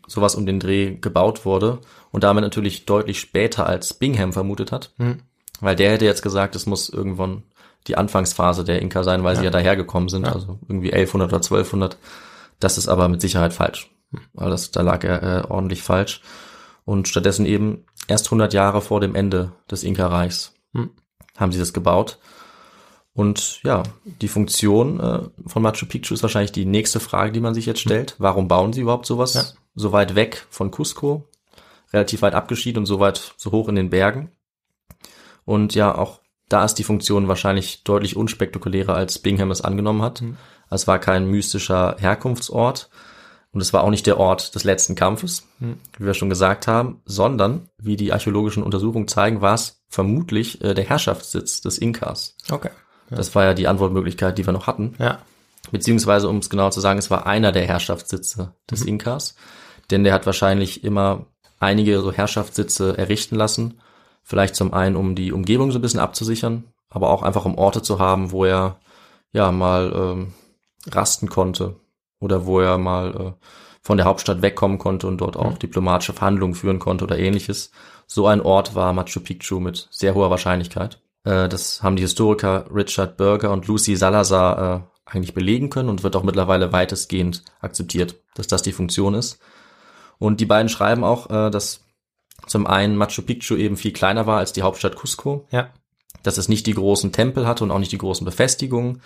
sowas um den Dreh gebaut wurde und damit natürlich deutlich später als Bingham vermutet hat. Mhm. Weil der hätte jetzt gesagt, es muss irgendwann die Anfangsphase der Inka sein, weil sie ja dahergekommen sind, also irgendwie 1100 oder 1200. Das ist aber mit Sicherheit falsch. Weil das, da lag er äh, ordentlich falsch. Und stattdessen eben erst 100 Jahre vor dem Ende des Inka-Reichs Hm. haben sie das gebaut. Und ja, die Funktion äh, von Machu Picchu ist wahrscheinlich die nächste Frage, die man sich jetzt stellt. Warum bauen sie überhaupt sowas Ja. so weit weg von Cusco, relativ weit abgeschieden und so weit so hoch in den Bergen? Und ja, auch da ist die Funktion wahrscheinlich deutlich unspektakulärer, als Bingham es angenommen hat. Es war kein mystischer Herkunftsort und es war auch nicht der Ort des letzten Kampfes, wie wir schon gesagt haben, sondern, wie die archäologischen Untersuchungen zeigen, war es vermutlich äh, der Herrschaftssitz des Inkas. Okay. Das war ja die Antwortmöglichkeit, die wir noch hatten. Ja. Beziehungsweise, um es genau zu sagen, es war einer der Herrschaftssitze des Inkas. Denn der hat wahrscheinlich immer einige so Herrschaftssitze errichten lassen. Vielleicht zum einen, um die Umgebung so ein bisschen abzusichern, aber auch einfach um Orte zu haben, wo er ja mal ähm, rasten konnte oder wo er mal äh, von der Hauptstadt wegkommen konnte und dort auch diplomatische Verhandlungen führen konnte oder ähnliches. So ein Ort war Machu Picchu mit sehr hoher Wahrscheinlichkeit. Äh, das haben die Historiker Richard Berger und Lucy Salazar äh, eigentlich belegen können und wird auch mittlerweile weitestgehend akzeptiert, dass das die Funktion ist. Und die beiden schreiben auch, äh, dass zum einen Machu Picchu eben viel kleiner war als die Hauptstadt Cusco, Ja. dass es nicht die großen Tempel hatte und auch nicht die großen Befestigungen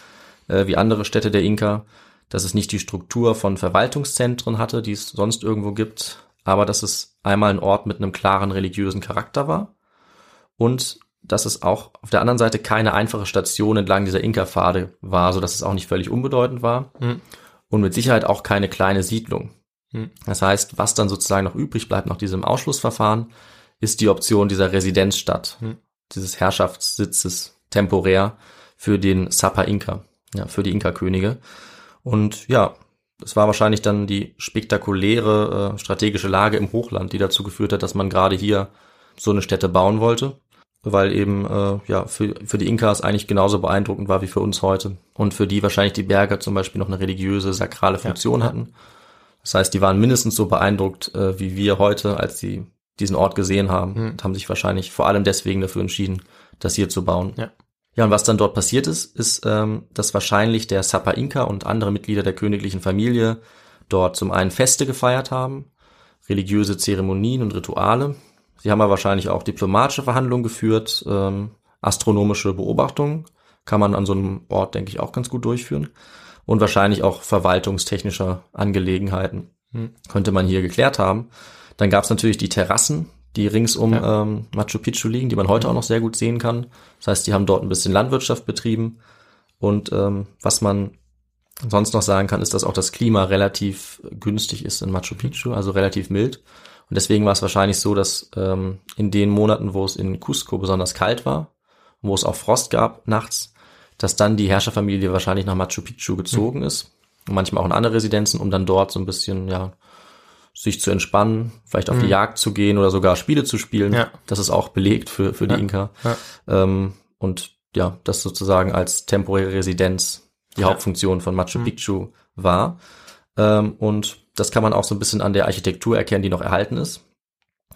äh, wie andere Städte der Inka, dass es nicht die Struktur von Verwaltungszentren hatte, die es sonst irgendwo gibt, aber dass es einmal ein Ort mit einem klaren religiösen Charakter war und dass es auch auf der anderen Seite keine einfache Station entlang dieser Inka-Pfade war, so dass es auch nicht völlig unbedeutend war Mhm. und mit Sicherheit auch keine kleine Siedlung. Mhm. Das heißt, was dann sozusagen noch übrig bleibt nach diesem Ausschlussverfahren, ist die Option dieser Residenzstadt, Mhm. dieses Herrschaftssitzes temporär für den Sapa Inka, ja, für die Inka-Könige. Und ja, es war wahrscheinlich dann die spektakuläre äh, strategische Lage im Hochland, die dazu geführt hat, dass man gerade hier so eine Stätte bauen wollte. weil eben äh, ja für, für die Inkas eigentlich genauso beeindruckend war wie für uns heute und für die wahrscheinlich die Berge zum Beispiel noch eine religiöse, sakrale Funktion hatten. Das heißt, die waren mindestens so beeindruckt äh, wie wir heute, als sie diesen Ort gesehen haben Mhm. und haben sich wahrscheinlich vor allem deswegen dafür entschieden, das hier zu bauen. Ja. Ja, und was dann dort passiert ist, ist, ähm, dass wahrscheinlich der Sapa Inka und andere Mitglieder der königlichen Familie dort zum einen Feste gefeiert haben, religiöse Zeremonien und Rituale. Sie haben aber wahrscheinlich auch diplomatische Verhandlungen geführt, ähm, astronomische Beobachtungen kann man an so einem Ort, denke ich, auch ganz gut durchführen. Und wahrscheinlich auch verwaltungstechnischer Angelegenheiten Hm. könnte man hier geklärt haben. Dann gab es natürlich die Terrassen, die rings um Ja. ähm, Machu Picchu liegen, die man heute auch noch sehr gut sehen kann. Das heißt, die haben dort ein bisschen Landwirtschaft betrieben. Und ähm, was man sonst noch sagen kann, ist, dass auch das Klima relativ günstig ist in Machu Picchu, also relativ mild. Und deswegen war es wahrscheinlich so, dass ähm, in den Monaten, wo es in Cusco besonders kalt war, wo es auch Frost gab nachts, dass dann die Herrscherfamilie wahrscheinlich nach Machu Picchu gezogen ist. Und manchmal auch in andere Residenzen, um dann dort so ein bisschen, ja, sich zu entspannen, vielleicht auf die Jagd zu gehen oder sogar Spiele zu spielen. Ja. Das ist auch belegt für, für die Ja. Inka. Ja. Ähm, und ja, das sozusagen als temporäre Residenz die. Hauptfunktion von Machu Picchu war. Ähm, und das kann man auch so ein bisschen an der Architektur erkennen, die noch erhalten ist.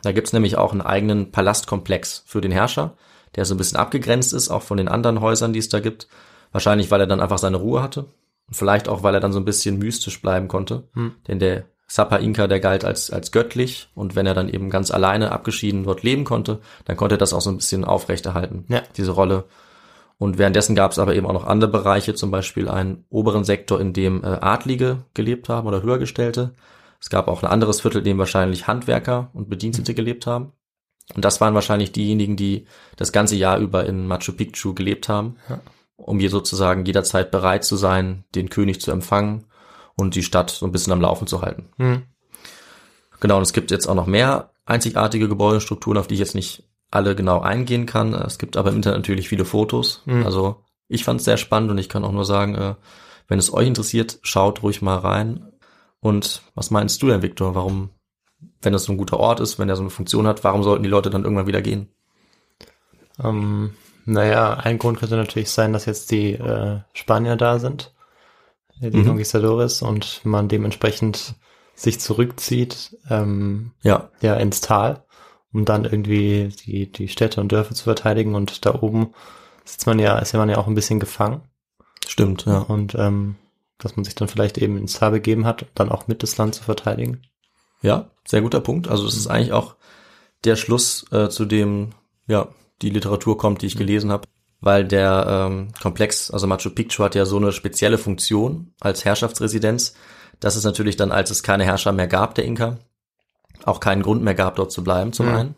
Da gibt's nämlich auch einen eigenen Palastkomplex für den Herrscher, der so ein bisschen abgegrenzt ist, auch von den anderen Häusern, die es da gibt. Wahrscheinlich, weil er dann einfach seine Ruhe hatte. Und vielleicht auch, weil er dann so ein bisschen mystisch bleiben konnte. Hm. Denn der Sapa Inka, der galt als, als göttlich. Und wenn er dann eben ganz alleine abgeschieden dort leben konnte, dann konnte er das auch so ein bisschen aufrechterhalten, Ja. diese Rolle. Und währenddessen gab es aber eben auch noch andere Bereiche, zum Beispiel einen oberen Sektor, in dem äh, Adlige gelebt haben oder Höhergestellte. Es gab auch ein anderes Viertel, in dem wahrscheinlich Handwerker und Bedienstete gelebt haben. Und das waren wahrscheinlich diejenigen, die das ganze Jahr über in Machu Picchu gelebt haben, Ja. um hier sozusagen jederzeit bereit zu sein, den König zu empfangen und die Stadt so ein bisschen am Laufen zu halten. Hm. Genau, und es gibt jetzt auch noch mehr einzigartige Gebäudestrukturen, auf die ich jetzt nicht alle genau eingehen kann. Es gibt aber im Internet natürlich viele Fotos. Mhm. Also ich fand es sehr spannend und ich kann auch nur sagen, äh, wenn es euch interessiert, schaut ruhig mal rein. Und was meinst du denn, Viktor? Warum, wenn es so ein guter Ort ist, wenn er so eine Funktion hat, warum sollten die Leute dann irgendwann wieder gehen? Ähm, naja, ein Grund könnte natürlich sein, dass jetzt die äh, Spanier da sind, die Mhm. Conquistadores, und man dementsprechend sich zurückzieht, ähm, Ja, ja, ins Tal, um dann irgendwie die, die Städte und Dörfer zu verteidigen. Und da oben sitzt man ja, ist ja man ja auch ein bisschen gefangen. stimmt, ja. Und ähm, dass man sich dann vielleicht eben ins Tal begeben hat, dann auch mit das Land zu verteidigen. Ja, sehr guter Punkt. Also es ist eigentlich auch der Schluss, äh, zu dem ja die Literatur kommt, die ich gelesen habe, weil der ähm, Komplex, also Machu Picchu hat ja so eine spezielle Funktion als Herrschaftsresidenz, dass es natürlich dann, als es keine Herrscher mehr gab, der Inka, auch keinen Grund mehr gab, dort zu bleiben, zum Mhm. einen.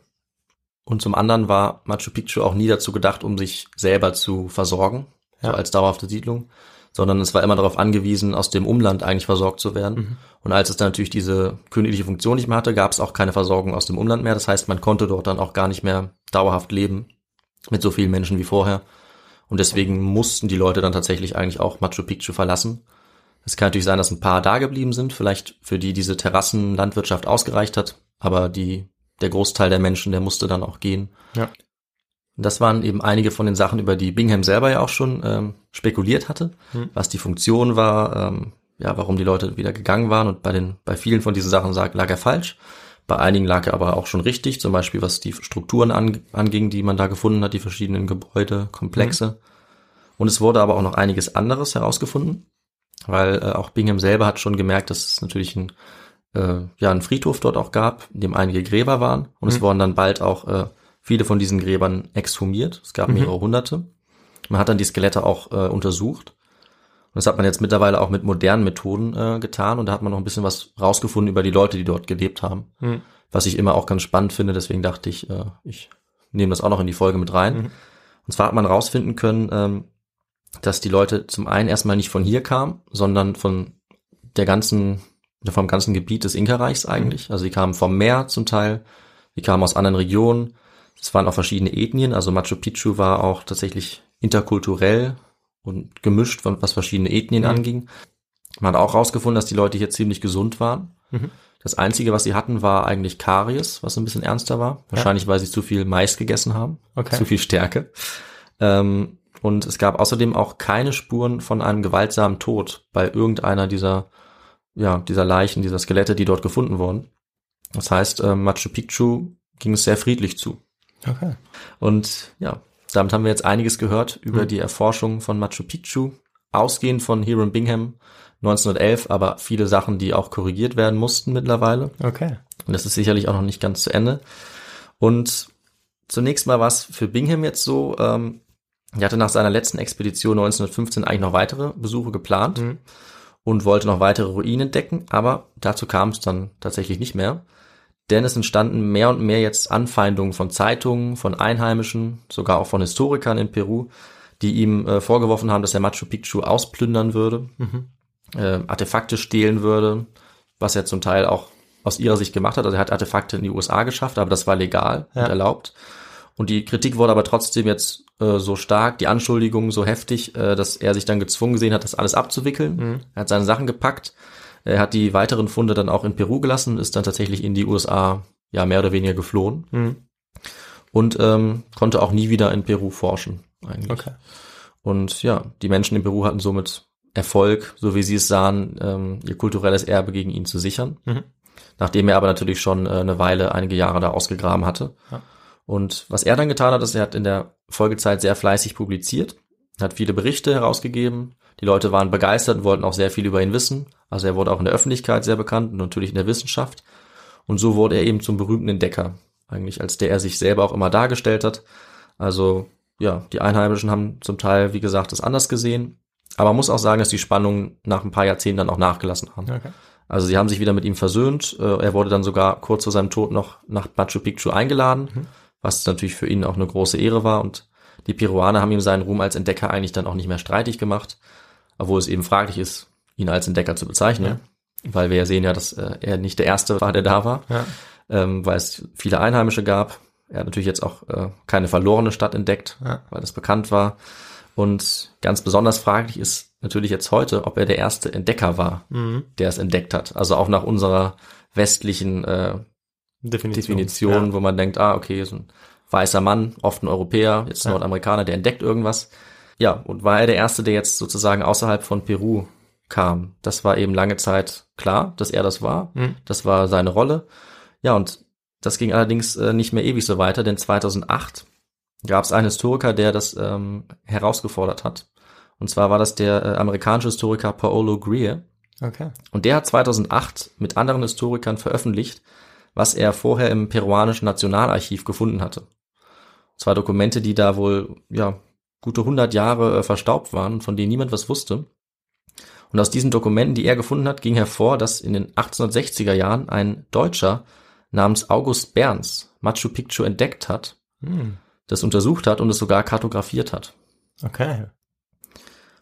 Und zum anderen war Machu Picchu auch nie dazu gedacht, um sich selber zu versorgen, so Ja. als dauerhafte Siedlung, sondern es war immer darauf angewiesen, aus dem Umland eigentlich versorgt zu werden. Mhm. Und als es dann natürlich diese königliche Funktion nicht mehr hatte, gab es auch keine Versorgung aus dem Umland mehr. Das heißt, man konnte dort dann auch gar nicht mehr dauerhaft leben mit so vielen Menschen wie vorher. Und deswegen mussten die Leute dann tatsächlich eigentlich auch Machu Picchu verlassen. Es kann natürlich sein, dass ein paar da geblieben sind, vielleicht für die diese Terrassenlandwirtschaft ausgereicht hat, aber die, der Großteil der Menschen, der musste dann auch gehen. Ja. Das waren eben einige von den Sachen, über die Bingham selber ja auch schon ähm, spekuliert hatte, Hm. was die Funktion war, ähm, ja, warum die Leute wieder gegangen waren. Und bei den, bei vielen von diesen Sachen lag er falsch. Bei einigen lag er aber auch schon richtig, zum Beispiel was die Strukturen an, anging, die man da gefunden hat, die verschiedenen Gebäude, Komplexe. Und es wurde aber auch noch einiges anderes herausgefunden, weil äh, auch Bingham selber hat schon gemerkt, dass es natürlich ein, äh, ja, einen Friedhof dort auch gab, in dem einige Gräber waren. Und es Mhm. wurden dann bald auch äh, viele von diesen Gräbern exhumiert. Es gab Mhm. mehrere hunderte. Man hat dann die Skelette auch äh, untersucht. Und das hat man jetzt mittlerweile auch mit modernen Methoden äh, getan. Und da hat man noch ein bisschen was rausgefunden über die Leute, die dort gelebt haben. Hm. Was ich immer auch ganz spannend finde. Deswegen dachte ich, äh, ich nehme das auch noch in die Folge mit rein. Mhm. Und zwar hat man rausfinden können, ähm, dass die Leute zum einen erstmal nicht von hier kamen, sondern von der ganzen, vom ganzen Gebiet des Inka-Reichs eigentlich. Also die kamen vom Meer zum Teil, die kamen aus anderen Regionen. Es waren auch verschiedene Ethnien. Also Machu Picchu war auch tatsächlich interkulturell und gemischt, von, was verschiedene Ethnien Mhm. anging. Man hat auch rausgefunden, dass die Leute hier ziemlich gesund waren. Mhm. Das Einzige, was sie hatten, war eigentlich Karies, was ein bisschen ernster war. Wahrscheinlich, weil sie zu viel Mais gegessen haben. Okay. Zu viel Stärke. Ähm, und es gab außerdem auch keine Spuren von einem gewaltsamen Tod bei irgendeiner dieser, ja, dieser Leichen, dieser Skelette, die dort gefunden wurden. Das heißt, äh, Machu Picchu ging es sehr friedlich zu. Okay. Und ja, damit haben wir jetzt einiges gehört über Mhm. die Erforschung von Machu Picchu, ausgehend von Hiram Bingham 1911, aber viele Sachen, die auch korrigiert werden mussten mittlerweile. Okay. Und das ist sicherlich auch noch nicht ganz zu Ende. Und zunächst mal war es für Bingham jetzt so, ähm, er hatte nach seiner letzten Expedition 1915 eigentlich noch weitere Besuche geplant Mhm. und wollte noch weitere Ruinen entdecken, aber dazu kam es dann tatsächlich nicht mehr. Denn es entstanden mehr und mehr jetzt Anfeindungen von Zeitungen, von Einheimischen, sogar auch von Historikern in Peru, die ihm äh, vorgeworfen haben, dass er Machu Picchu ausplündern würde, äh, Artefakte stehlen würde, was er zum Teil auch aus ihrer Sicht gemacht hat. Also er hat Artefakte in die USA geschafft, aber das war legal Ja. und erlaubt. Und die Kritik wurde aber trotzdem jetzt äh, so stark, die Anschuldigungen so heftig, äh, dass er sich dann gezwungen gesehen hat, das alles abzuwickeln. Er hat seine Sachen gepackt, er hat die weiteren Funde dann auch in Peru gelassen, ist dann tatsächlich in die USA ja mehr oder weniger geflohen Mhm. und ähm, konnte auch nie wieder in Peru forschen eigentlich. Okay. Und ja, die Menschen in Peru hatten somit Erfolg, so wie sie es sahen, ähm, ihr kulturelles Erbe gegen ihn zu sichern. Mhm. Nachdem er aber natürlich schon äh, eine Weile, einige Jahre da ausgegraben hatte. Ja. Und was er dann getan hat, ist, er hat in der Folgezeit sehr fleißig publiziert, hat viele Berichte herausgegeben. Die Leute waren begeistert und wollten auch sehr viel über ihn wissen. Also er wurde auch in der Öffentlichkeit sehr bekannt und natürlich in der Wissenschaft. Und so wurde er eben zum berühmten Entdecker, eigentlich als der er sich selber auch immer dargestellt hat. Also ja, die Einheimischen haben zum Teil, wie gesagt, das anders gesehen. Aber man muss auch sagen, dass die Spannungen nach ein paar Jahrzehnten dann auch nachgelassen haben. Okay. Also sie haben sich wieder mit ihm versöhnt. Äh, Er wurde dann sogar kurz vor seinem Tod noch nach Machu Picchu eingeladen, Mhm. was natürlich für ihn auch eine große Ehre war. Und die Peruaner haben ihm seinen Ruhm als Entdecker eigentlich dann auch nicht mehr streitig gemacht, obwohl es eben fraglich ist, ihn als Entdecker zu bezeichnen. Weil wir ja sehen ja, dass äh, er nicht der Erste war, der da war, Ja. ähm, weil es viele Einheimische gab. Er hat natürlich jetzt auch äh, keine verlorene Stadt entdeckt, Ja. weil das bekannt war. Und ganz besonders fraglich ist natürlich jetzt heute, ob er der erste Entdecker war, Mhm. der es entdeckt hat. Also auch nach unserer westlichen äh, Definition. Definition, Ja. wo man denkt, ah, okay, so ein weißer Mann, oft ein Europäer, jetzt ein Ja. Nordamerikaner, der entdeckt irgendwas. Ja, und war er der Erste, der jetzt sozusagen außerhalb von Peru kam. Das war eben lange Zeit klar, dass er das war. Mhm. Das war seine Rolle. Ja, und das ging allerdings äh, nicht mehr ewig so weiter, denn 2008 gab es einen Historiker, der das ähm, herausgefordert hat. Und zwar war das der äh, amerikanische Historiker Paolo Greer. Okay. Und der hat 2008 mit anderen Historikern veröffentlicht, was er vorher im peruanischen Nationalarchiv gefunden hatte. Zwei Dokumente, die da wohl, ja, gute 100 Jahre äh, verstaubt waren, von denen niemand was wusste. Und aus diesen Dokumenten, die er gefunden hat, ging hervor, dass in den 1860er Jahren ein Deutscher namens August Berns Machu Picchu entdeckt hat, Hm. das untersucht hat und es sogar kartografiert hat. Okay.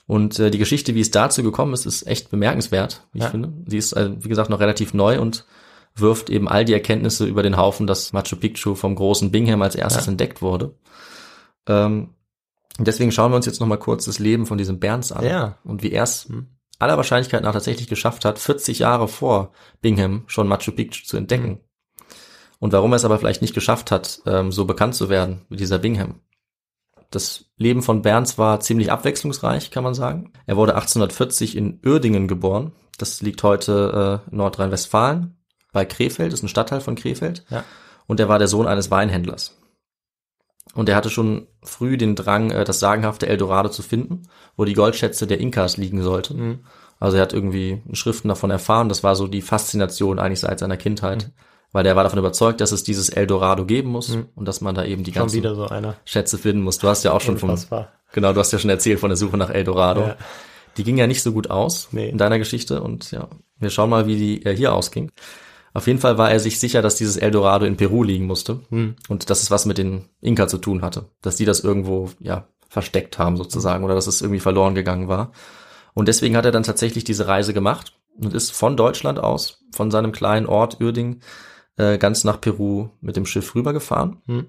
Und äh, die Geschichte, wie es dazu gekommen ist, ist echt bemerkenswert, wie Ja. ich finde. Sie ist, äh, wie gesagt, noch relativ neu und wirft eben all die Erkenntnisse über den Haufen, dass Machu Picchu vom großen Bingham als erstes Ja. entdeckt wurde. Ähm, und deswegen schauen wir uns jetzt nochmal kurz das Leben von diesem Berns an Ja. und wie er es Hm. Aller Wahrscheinlichkeit nach tatsächlich geschafft hat, 40 Jahre vor Bingham schon Machu Picchu zu entdecken. Und warum er es aber vielleicht nicht geschafft hat, ähm, so bekannt zu werden wie dieser Bingham. Das Leben von Berns war ziemlich abwechslungsreich, kann man sagen. Er wurde 1840 in Uerdingen geboren. Das liegt heute äh, Nordrhein-Westfalen bei Krefeld, ist ein Stadtteil von Krefeld. Ja. Und er war der Sohn eines Weinhändlers. Und er hatte schon früh den Drang, äh, das sagenhafte Eldorado zu finden, wo die Goldschätze der Inkas liegen sollten. Mhm. Also er hat irgendwie in Schriften davon erfahren. Das war so die Faszination eigentlich seit seiner Kindheit. Weil der war davon überzeugt, dass es dieses Eldorado geben muss Mhm. und dass man da eben die Schon ganzen so. Schätze finden muss. Du hast ja auch schon vom, Unfassbar. genau, du hast ja schon erzählt von der Suche nach Eldorado. Ja. Die ging ja nicht so gut aus Nee. in deiner Geschichte und ja, wir schauen mal, wie die äh, hier ausging. Auf jeden Fall war er sich sicher, dass dieses Eldorado in Peru liegen musste Hm. und dass es was mit den Inka zu tun hatte, dass die das irgendwo ja versteckt haben sozusagen oder dass es irgendwie verloren gegangen war. Und deswegen hat er dann tatsächlich diese Reise gemacht und ist von Deutschland aus, von seinem kleinen Ort Uerding, äh, ganz nach Peru mit dem Schiff rübergefahren. Hm.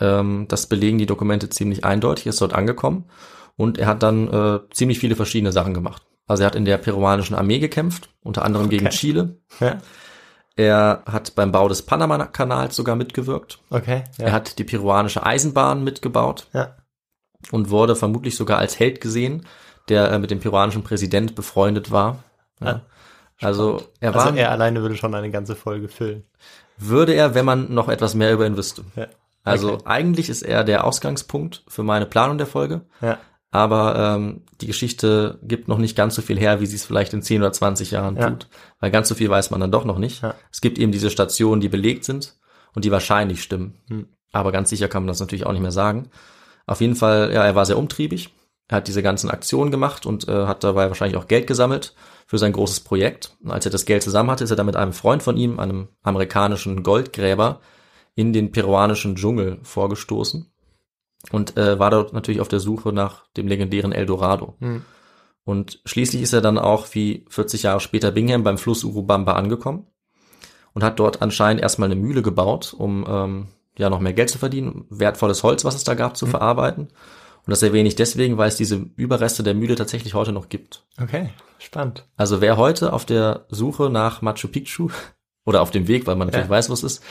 Ähm, das belegen die Dokumente ziemlich eindeutig, ist dort angekommen und er hat dann äh, ziemlich viele verschiedene Sachen gemacht. Also er hat in der peruanischen Armee gekämpft, unter anderem gegen Okay. Chile. Ja. Er hat beim Bau des Panama-Kanals sogar mitgewirkt. Okay. Ja. Er hat die peruanische Eisenbahn mitgebaut ja. und wurde vermutlich sogar als Held gesehen, der äh, mit dem peruanischen Präsident befreundet war. Ja. Ah, also er war, Also er alleine würde schon eine ganze Folge füllen. würde er, wenn man noch etwas mehr über ihn wüsste. Ja. Also Okay. eigentlich ist er der Ausgangspunkt für meine Planung der Folge. Ja. Aber ähm, die Geschichte gibt noch nicht ganz so viel her, wie sie es vielleicht in 10 oder 20 Jahren Ja. tut. Weil ganz so viel weiß man dann doch noch nicht. Ja. Es gibt eben diese Stationen, die belegt sind und die wahrscheinlich stimmen. Hm. Aber ganz sicher kann man das natürlich auch nicht mehr sagen. Auf jeden Fall, ja, er war sehr umtriebig. Er hat diese ganzen Aktionen gemacht und äh, hat dabei wahrscheinlich auch Geld gesammelt für sein großes Projekt. Und als er das Geld zusammen hatte, ist er dann mit einem Freund von ihm, einem amerikanischen Goldgräber, in den peruanischen Dschungel vorgestoßen und äh, war dort natürlich auf der Suche nach dem legendären Eldorado. Hm. Und schließlich ist er dann auch wie 40 Jahre später Bingham beim Fluss Urubamba angekommen und hat dort anscheinend erstmal eine Mühle gebaut, um ähm, ja noch mehr Geld zu verdienen, wertvolles Holz, was es da gab, zu verarbeiten. Und das erwähne ich deswegen, weil es diese Überreste der Mühle tatsächlich heute noch gibt. Okay. Spannend. Also wer heute auf der Suche nach Machu Picchu oder auf dem Weg, weil man natürlich Ja. weiß, wo es ist,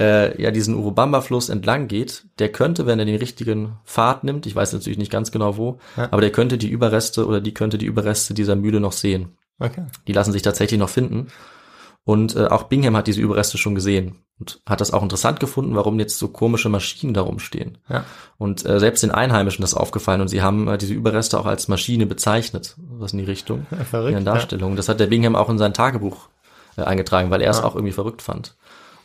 äh, ja diesen Urubamba-Fluss entlang geht, der könnte, wenn er den richtigen Pfad nimmt, ich weiß natürlich nicht ganz genau wo, Ja. aber der könnte die Überreste oder die könnte die Überreste dieser Mühle noch sehen. Okay. Die lassen sich tatsächlich noch finden. Und äh, auch Bingham hat diese Überreste schon gesehen und hat das auch interessant gefunden, warum jetzt so komische Maschinen da rumstehen. Ja. Und äh, selbst den Einheimischen ist aufgefallen und sie haben äh, diese Überreste auch als Maschine bezeichnet, was in die Richtung Verrückt. in ihren Darstellungen. Das hat der Bingham auch in sein Tagebuch äh, eingetragen, weil er es Ja. auch irgendwie verrückt fand.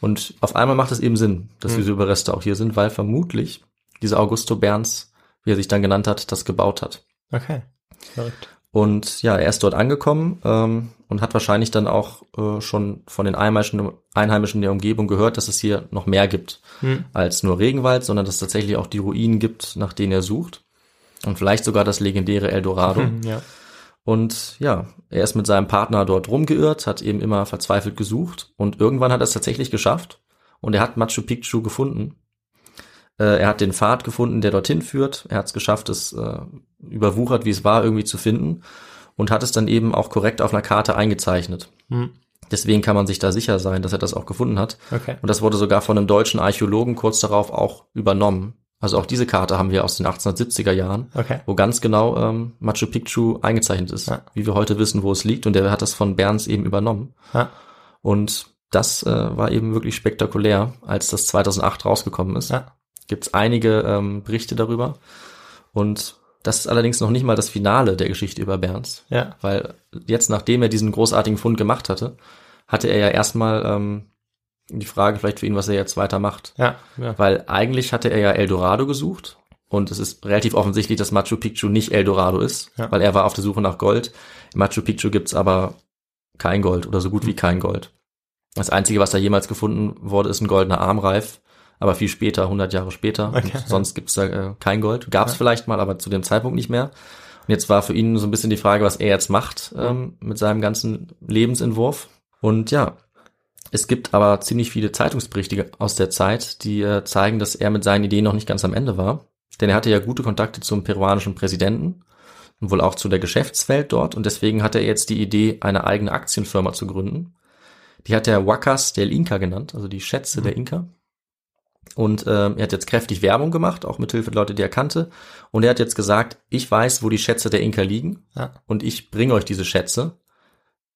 Und auf einmal macht es eben Sinn, dass Hm. diese Überreste auch hier sind, weil vermutlich dieser Augusto Berns, wie er sich dann genannt hat, das gebaut hat. Okay. Verrückt. Und ja, er ist dort angekommen ähm, und hat wahrscheinlich dann auch äh, schon von den Einheimischen, Einheimischen der Umgebung gehört, dass es hier noch mehr gibt Hm. als nur Regenwald, sondern dass es tatsächlich auch die Ruinen gibt, nach denen er sucht. Und vielleicht sogar das legendäre Eldorado. Hm, Ja. Und ja, er ist mit seinem Partner dort rumgeirrt, hat eben immer verzweifelt gesucht und irgendwann hat er es tatsächlich geschafft und er hat Machu Picchu gefunden. Äh, er hat den Pfad gefunden, der dorthin führt. Er hat es geschafft, es äh, überwuchert, wie es war, irgendwie zu finden und hat es dann eben auch korrekt auf einer Karte eingezeichnet. Hm. Deswegen kann man sich da sicher sein, dass er das auch gefunden hat. Okay. Und das wurde sogar von einem deutschen Archäologen kurz darauf auch übernommen. Also auch diese Karte haben wir aus den 1870er Jahren Okay. wo ganz genau ähm, Machu Picchu eingezeichnet ist, Ja. wie wir heute wissen, wo es liegt. Und der hat das von Berns eben übernommen. Ja. Und das äh, war eben wirklich spektakulär, als das 2008 rausgekommen ist. Ja. Gibt es einige ähm, Berichte darüber. Und das ist allerdings noch nicht mal das Finale der Geschichte über Berns. Ja. Weil jetzt, nachdem er diesen großartigen Fund gemacht hatte, hatte er ja erstmal ähm, die Frage vielleicht für ihn, was er jetzt weitermacht. Ja. Ja. Weil eigentlich hatte er ja Eldorado gesucht und es ist relativ offensichtlich, dass Machu Picchu nicht Eldorado ist, Ja. weil er war auf der Suche nach Gold. In Machu Picchu gibt's aber kein Gold oder so gut Hm. wie kein Gold. Das Einzige, was da jemals gefunden wurde, ist ein goldener Armreif, aber viel später, 100 Jahre später. Okay. Und sonst gibt's da äh, kein Gold. Gab's vielleicht mal, aber zu dem Zeitpunkt nicht mehr. Und jetzt war für ihn so ein bisschen die Frage, was er jetzt macht ähm, mit seinem ganzen Lebensentwurf. Und ja, es gibt aber ziemlich viele Zeitungsberichte aus der Zeit, die äh, zeigen, dass er mit seinen Ideen noch nicht ganz am Ende war. Denn er hatte ja gute Kontakte zum peruanischen Präsidenten und wohl auch zu der Geschäftswelt dort. Und deswegen hatte er jetzt die Idee, eine eigene Aktienfirma zu gründen. Die hat er Wacas del Inca genannt, also die Schätze der Inka. Und ähm, er hat jetzt kräftig Werbung gemacht, auch mit Hilfe der Leute, die er kannte. Und er hat jetzt gesagt, ich weiß, wo die Schätze der Inka liegen Ja. und ich bringe euch diese Schätze.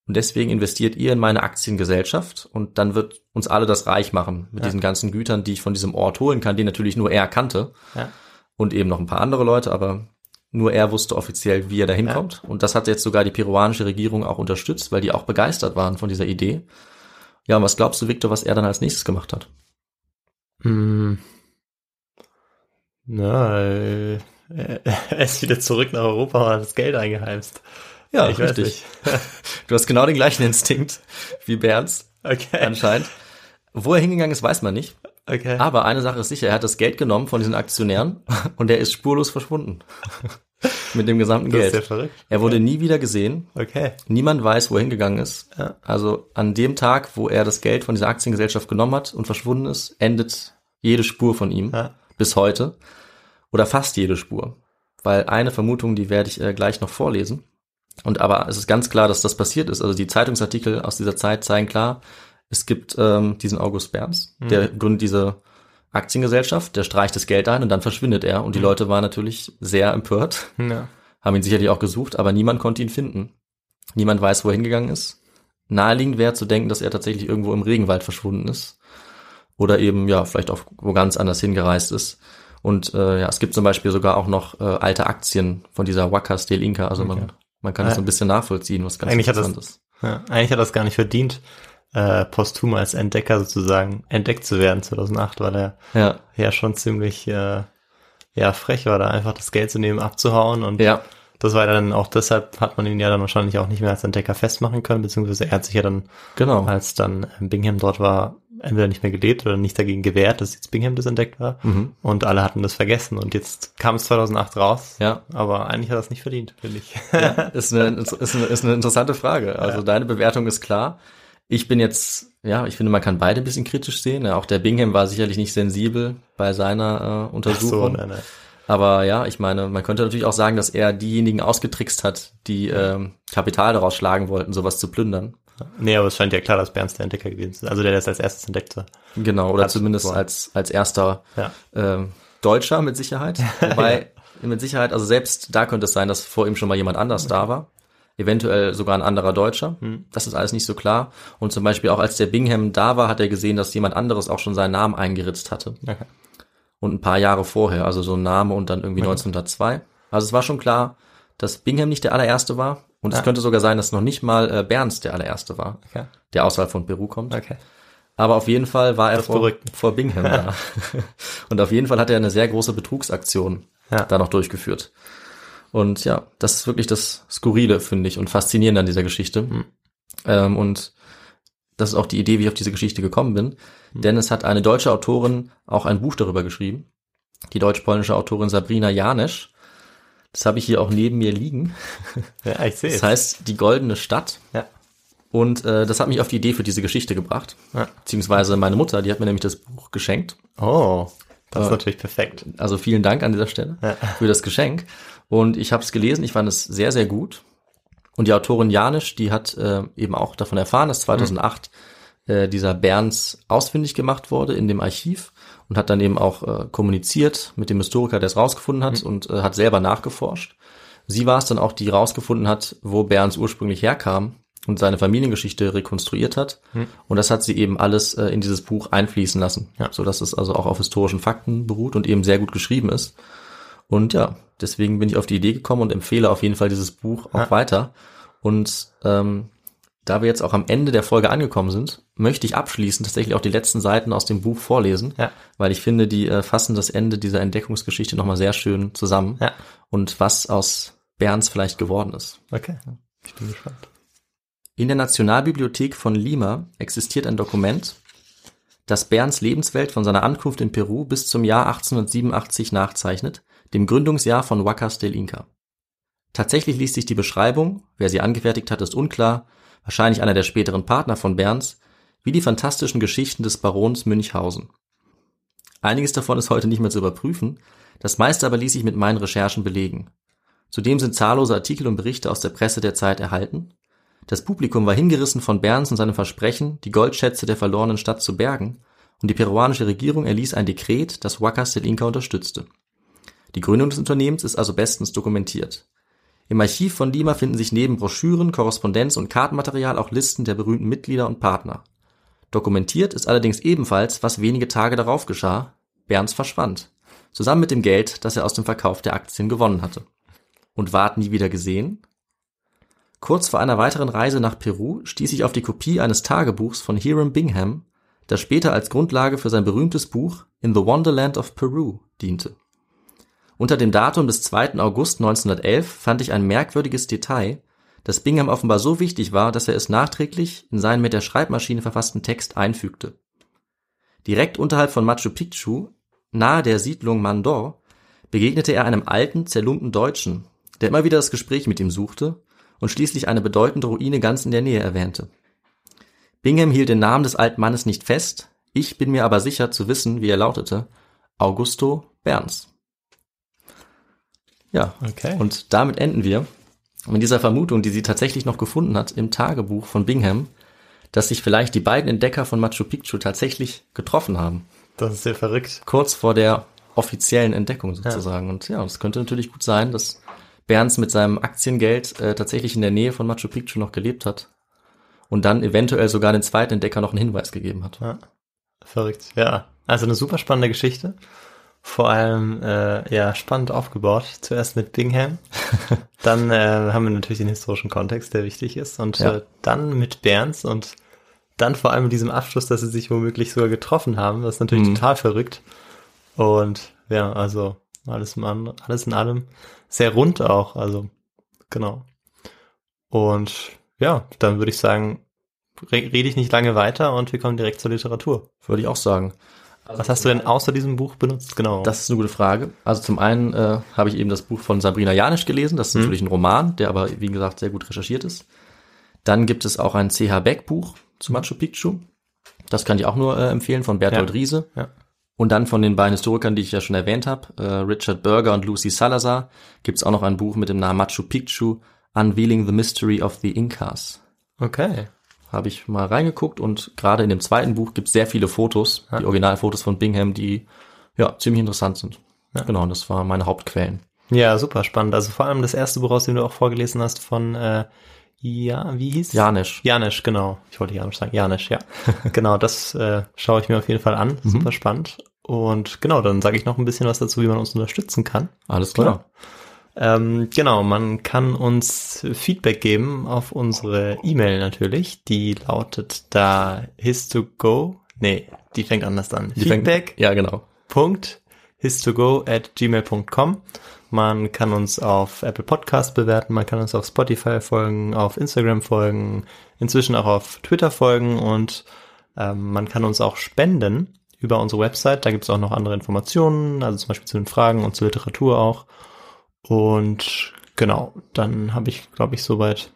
Und deswegen investiert ihr in meine Aktiengesellschaft und dann wird uns alle das reich machen mit Ja. diesen ganzen Gütern, die ich von diesem Ort holen kann, den natürlich nur er kannte Ja. und eben noch ein paar andere Leute, aber nur er wusste offiziell, wie er da hinkommt. Und das hat jetzt sogar die peruanische Regierung auch unterstützt, weil die auch begeistert waren von dieser Idee. Ja, und was glaubst du, Victor, was er dann als nächstes gemacht hat? Hm. Na, äh, er ist wieder zurück nach Europa und hat das Geld eingeheimst. Ja, ich richtig. Du hast genau den gleichen Instinkt wie Berns Okay. anscheinend. Wo er hingegangen ist, weiß man nicht. Okay. Aber eine Sache ist sicher, er hat das Geld genommen von diesen Aktionären und er ist spurlos verschwunden. Mit dem gesamten das ist ja Geld. verrückt. Er wurde nie wieder gesehen. Okay. Niemand weiß, wo er hingegangen ist. Ja. Also an dem Tag, wo er das Geld von dieser Aktiengesellschaft genommen hat und verschwunden ist, endet jede Spur von ihm. Ja. Bis heute. Oder fast jede Spur. Weil eine Vermutung, die werde ich äh, gleich noch vorlesen. Und aber es ist ganz klar, dass das passiert ist. Also die Zeitungsartikel aus dieser Zeit zeigen klar, Es gibt ähm, diesen August Berns, der gründet diese Aktiengesellschaft, der streicht das Geld ein und dann verschwindet er. Und die Leute waren natürlich sehr empört, Ja. haben ihn sicherlich auch gesucht, aber niemand konnte ihn finden. Niemand weiß, wo er hingegangen ist. Naheliegend wäre zu denken, dass er tatsächlich irgendwo im Regenwald verschwunden ist. Oder eben, ja, vielleicht auch wo ganz anders hingereist ist. Und äh, ja, es gibt zum Beispiel sogar auch noch äh, alte Aktien von dieser Waka Steel Inca. Also man, man kann das so ein bisschen nachvollziehen, was ganz Eigentlich hat das- interessant ist. Ja, eigentlich hat er das gar nicht verdient, äh, posthum als Entdecker sozusagen entdeckt zu werden 2008, weil er Ja, ja schon ziemlich äh, ja frech war, da einfach das Geld zu nehmen, abzuhauen und ja, das war dann auch deshalb hat man ihn ja dann wahrscheinlich auch nicht mehr als Entdecker festmachen können, beziehungsweise er hat sich ja dann, genau. als dann Bingham dort war, entweder nicht mehr gelebt oder nicht dagegen gewehrt, dass jetzt Bingham das entdeckt war Mhm. und alle hatten das vergessen und jetzt kam es 2008 raus, Ja. aber eigentlich hat er es nicht verdient, finde ich. ist eine, ist eine, ist eine interessante Frage. Also deine Bewertung ist klar. Ich bin jetzt, ja, ich finde, man kann beide ein bisschen kritisch sehen. Ja, auch der Bingham war sicherlich nicht sensibel bei seiner äh, Untersuchung. so, nein, nein. Aber ja, ich meine, man könnte natürlich auch sagen, dass er diejenigen ausgetrickst hat, die ähm, Kapital daraus schlagen wollten, sowas zu plündern. Nee, aber es scheint ja klar, dass Berns der Entdecker gewesen ist. Also der, der es als erstes entdeckte. Genau, oder Hat- zumindest als, als erster Ja. ähm, Deutscher mit Sicherheit. Wobei, mit Sicherheit, also selbst da könnte es sein, dass vor ihm schon mal jemand anders da war. Eventuell sogar ein anderer Deutscher. Hm. Das ist alles nicht so klar. Und zum Beispiel auch als der Bingham da war, hat er gesehen, dass jemand anderes auch schon seinen Namen eingeritzt hatte. Okay. Und ein paar Jahre vorher, also so ein Name und dann irgendwie 1902. Also es war schon klar, dass Bingham nicht der allererste war. Und es Ah. könnte sogar sein, dass noch nicht mal äh, Berns der allererste war, Okay. der außerhalb von Peru kommt. Okay. Aber auf jeden Fall war er vor, vor Bingham da. Und auf jeden Fall hat er eine sehr große Betrugsaktion Ja. da noch durchgeführt. Und ja, das ist wirklich das Skurrile, finde ich, und Faszinierende an dieser Geschichte. Hm. Ähm, und das ist auch die Idee, wie ich auf diese Geschichte gekommen bin. Hm. Denn es hat eine deutsche Autorin auch ein Buch darüber geschrieben. Die deutsch-polnische Autorin Sabrina Janesch. Das habe ich hier auch neben mir liegen. Ja, ich sehe Das es. heißt Die Goldene Stadt. Ja. Und äh, das hat mich auf die Idee für diese Geschichte gebracht. Ja. Beziehungsweise meine Mutter, die hat mir nämlich das Buch geschenkt. Oh, das ist Ja. natürlich perfekt. Also vielen Dank an dieser Stelle Ja. für das Geschenk. Und ich habe es gelesen, ich fand es sehr, sehr gut. Und die Autorin Janisch, die hat äh, eben auch davon erfahren, dass 2008 äh, dieser Berns ausfindig gemacht wurde in dem Archiv und hat dann eben auch äh, kommuniziert mit dem Historiker, der es rausgefunden hat und äh, hat selber nachgeforscht. Sie war es dann auch, die rausgefunden hat, wo Berns ursprünglich herkam und seine Familiengeschichte rekonstruiert hat. Und das hat sie eben alles äh, in dieses Buch einfließen lassen, Ja. so dass es also auch auf historischen Fakten beruht und eben sehr gut geschrieben ist. Und ja, deswegen bin ich auf die Idee gekommen und empfehle auf jeden Fall dieses Buch auch Ja. weiter. Und ähm, da wir jetzt auch am Ende der Folge angekommen sind, möchte ich abschließend tatsächlich auch die letzten Seiten aus dem Buch vorlesen, Ja. weil ich finde, die äh, fassen das Ende dieser Entdeckungsgeschichte nochmal sehr schön zusammen Ja. und was aus Berns vielleicht geworden ist. Okay. Ich bin gespannt. In der Nationalbibliothek von Lima existiert ein Dokument, das Berns Lebenswelt von seiner Ankunft in Peru bis zum Jahr 1887 nachzeichnet, dem Gründungsjahr von Huacas del Inca. Tatsächlich liest sich die Beschreibung, wer sie angefertigt hat, ist unklar, wahrscheinlich einer der späteren Partner von Berns, wie die fantastischen Geschichten des Barons Münchhausen. Einiges davon ist heute nicht mehr zu überprüfen, das meiste aber ließ sich mit meinen Recherchen belegen. Zudem sind zahllose Artikel und Berichte aus der Presse der Zeit erhalten, das Publikum war hingerissen von Berns und seinem Versprechen, die Goldschätze der verlorenen Stadt zu bergen, und die peruanische Regierung erließ ein Dekret, das Huacas del Inca unterstützte. Die Gründung des Unternehmens ist also bestens dokumentiert. Im Archiv von Lima finden sich neben Broschüren, Korrespondenz und Kartenmaterial auch Listen der berühmten Mitglieder und Partner. Dokumentiert ist allerdings ebenfalls, was wenige Tage darauf geschah. Berns verschwand. Zusammen mit dem Geld, das er aus dem Verkauf der Aktien gewonnen hatte. Und ward nie wieder gesehen? Kurz vor einer weiteren Reise nach Peru stieß ich auf die Kopie eines Tagebuchs von Hiram Bingham, das später als Grundlage für sein berühmtes Buch In the Wonderland of Peru diente. Unter dem Datum des 2. August 1911 fand ich ein merkwürdiges Detail, das Bingham offenbar so wichtig war, dass er es nachträglich in seinen mit der Schreibmaschine verfassten Text einfügte. Direkt unterhalb von Machu Picchu, nahe der Siedlung Mandor, begegnete er einem alten, zerlumpten Deutschen, der immer wieder das Gespräch mit ihm suchte und schließlich eine bedeutende Ruine ganz in der Nähe erwähnte. Bingham hielt den Namen des alten Mannes nicht fest, ich bin mir aber sicher zu wissen, wie er lautete, Augusto Berns. Ja, Okay. und damit enden wir mit dieser Vermutung, die sie tatsächlich noch gefunden hat im Tagebuch von Bingham, dass sich vielleicht die beiden Entdecker von Machu Picchu tatsächlich getroffen haben. Das ist sehr verrückt. Kurz vor der offiziellen Entdeckung sozusagen. Und ja, es könnte natürlich gut sein, dass Berns mit seinem Aktiengeld äh, tatsächlich in der Nähe von Machu Picchu noch gelebt hat und dann eventuell sogar den zweiten Entdecker noch einen Hinweis gegeben hat. Ja. Verrückt. Ja, also eine super spannende Geschichte. Vor allem äh, ja spannend aufgebaut. Zuerst mit Bingham, dann äh, haben wir natürlich den historischen Kontext, der wichtig ist, und Ja. äh, dann mit Berns und dann vor allem mit diesem Abschluss, dass sie sich womöglich sogar getroffen haben. Das ist natürlich Mhm. total verrückt. Und ja, also alles in, allem, alles in allem sehr rund auch. Also genau. Und ja, dann würde ich sagen, re rede ich nicht lange weiter und wir kommen direkt zur Literatur. Würde ich auch sagen. Was hast du denn außer diesem Buch benutzt? Genau. Das ist eine gute Frage. Also zum einen äh, habe ich eben das Buch von Sabrina Janisch gelesen. Das ist natürlich ein Roman, der aber, wie gesagt, sehr gut recherchiert ist. Dann gibt es auch ein C.H. Beck Buch zu Machu Picchu. Das kann ich auch nur äh, empfehlen von Bertolt Ja. Riese. Ja. Und dann von den beiden Historikern, die ich ja schon erwähnt habe, äh, Richard Berger und Lucy Salazar, gibt es auch noch ein Buch mit dem Namen Machu Picchu, Unveiling the Mystery of the Incas. okay. Habe ich mal reingeguckt und gerade in dem zweiten Buch gibt es sehr viele Fotos, die Originalfotos von Bingham, die ja ziemlich interessant sind. Genau, und das waren meine Hauptquellen. Ja, super spannend. Also vor allem das erste Buch, aus dem du auch vorgelesen hast, von äh, ja, wie hieß? Janisch. Janisch, genau. Ich wollte Janisch sagen. Janisch, ja. genau, das äh, schaue ich mir auf jeden Fall an. Super spannend. Und genau, dann sage ich noch ein bisschen was dazu, wie man uns unterstützen kann. Alles klar. Ähm, genau, man kann uns Feedback geben auf unsere E-Mail natürlich. Die lautet da his2go. Nee, die fängt anders an. Die fängt- Feedback. Ja, genau. Punkt his2go at gmail.com. Man kann uns auf Apple Podcast bewerten, man kann uns auf Spotify folgen, auf Instagram folgen, inzwischen auch auf Twitter folgen und ähm, man kann uns auch spenden über unsere Website. Da gibt es auch noch andere Informationen, also zum Beispiel zu den Fragen und zur Literatur auch. Und genau, dann habe ich, glaube ich, soweit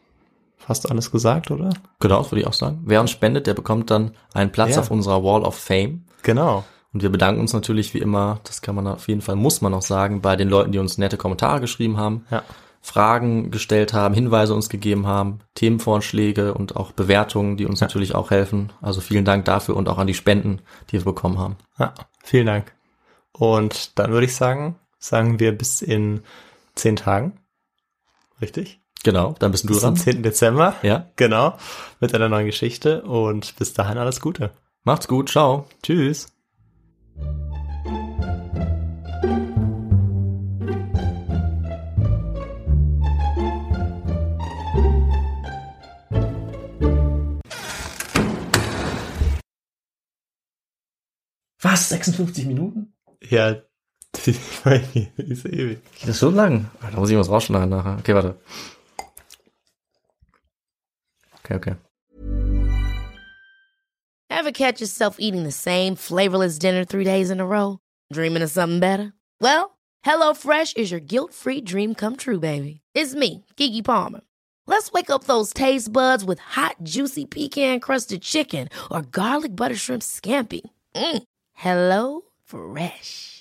fast alles gesagt, oder? Genau, das würde ich auch sagen. Wer uns spendet, der bekommt dann einen Platz Ja. auf unserer Wall of Fame. Genau. Und wir bedanken uns natürlich wie immer, das kann man auf jeden Fall, muss man auch sagen, bei den Leuten, die uns nette Kommentare geschrieben haben, Ja. Fragen gestellt haben, Hinweise uns gegeben haben, Themenvorschläge und auch Bewertungen, die uns natürlich auch helfen. Also vielen Dank dafür und auch an die Spenden, die wir bekommen haben. Ja, vielen Dank. Und dann würde ich sagen, sagen wir bis in zehn Tagen. Richtig? Genau, dann bist du Bis zum dran. 10. Dezember. Ja, Genau. Mit einer neuen Geschichte. Und bis dahin alles Gute. macht's gut, ciao. Tschüss. Was? 56 Minuten? Ja, die Folge ist ewig. Geht das so lang? Ah, Da muss ich was rausschneiden nachher. Okay, warte. Okay, okay. Ever catch yourself eating the same flavorless dinner three days in a row? Dreaming of something better? Well, HelloFresh is your guilt-free dream come true, baby. It's me, Kiki Palmer. Let's wake up those taste buds with hot, juicy pecan-crusted chicken or garlic butter shrimp scampi. Mm. Hello Fresh.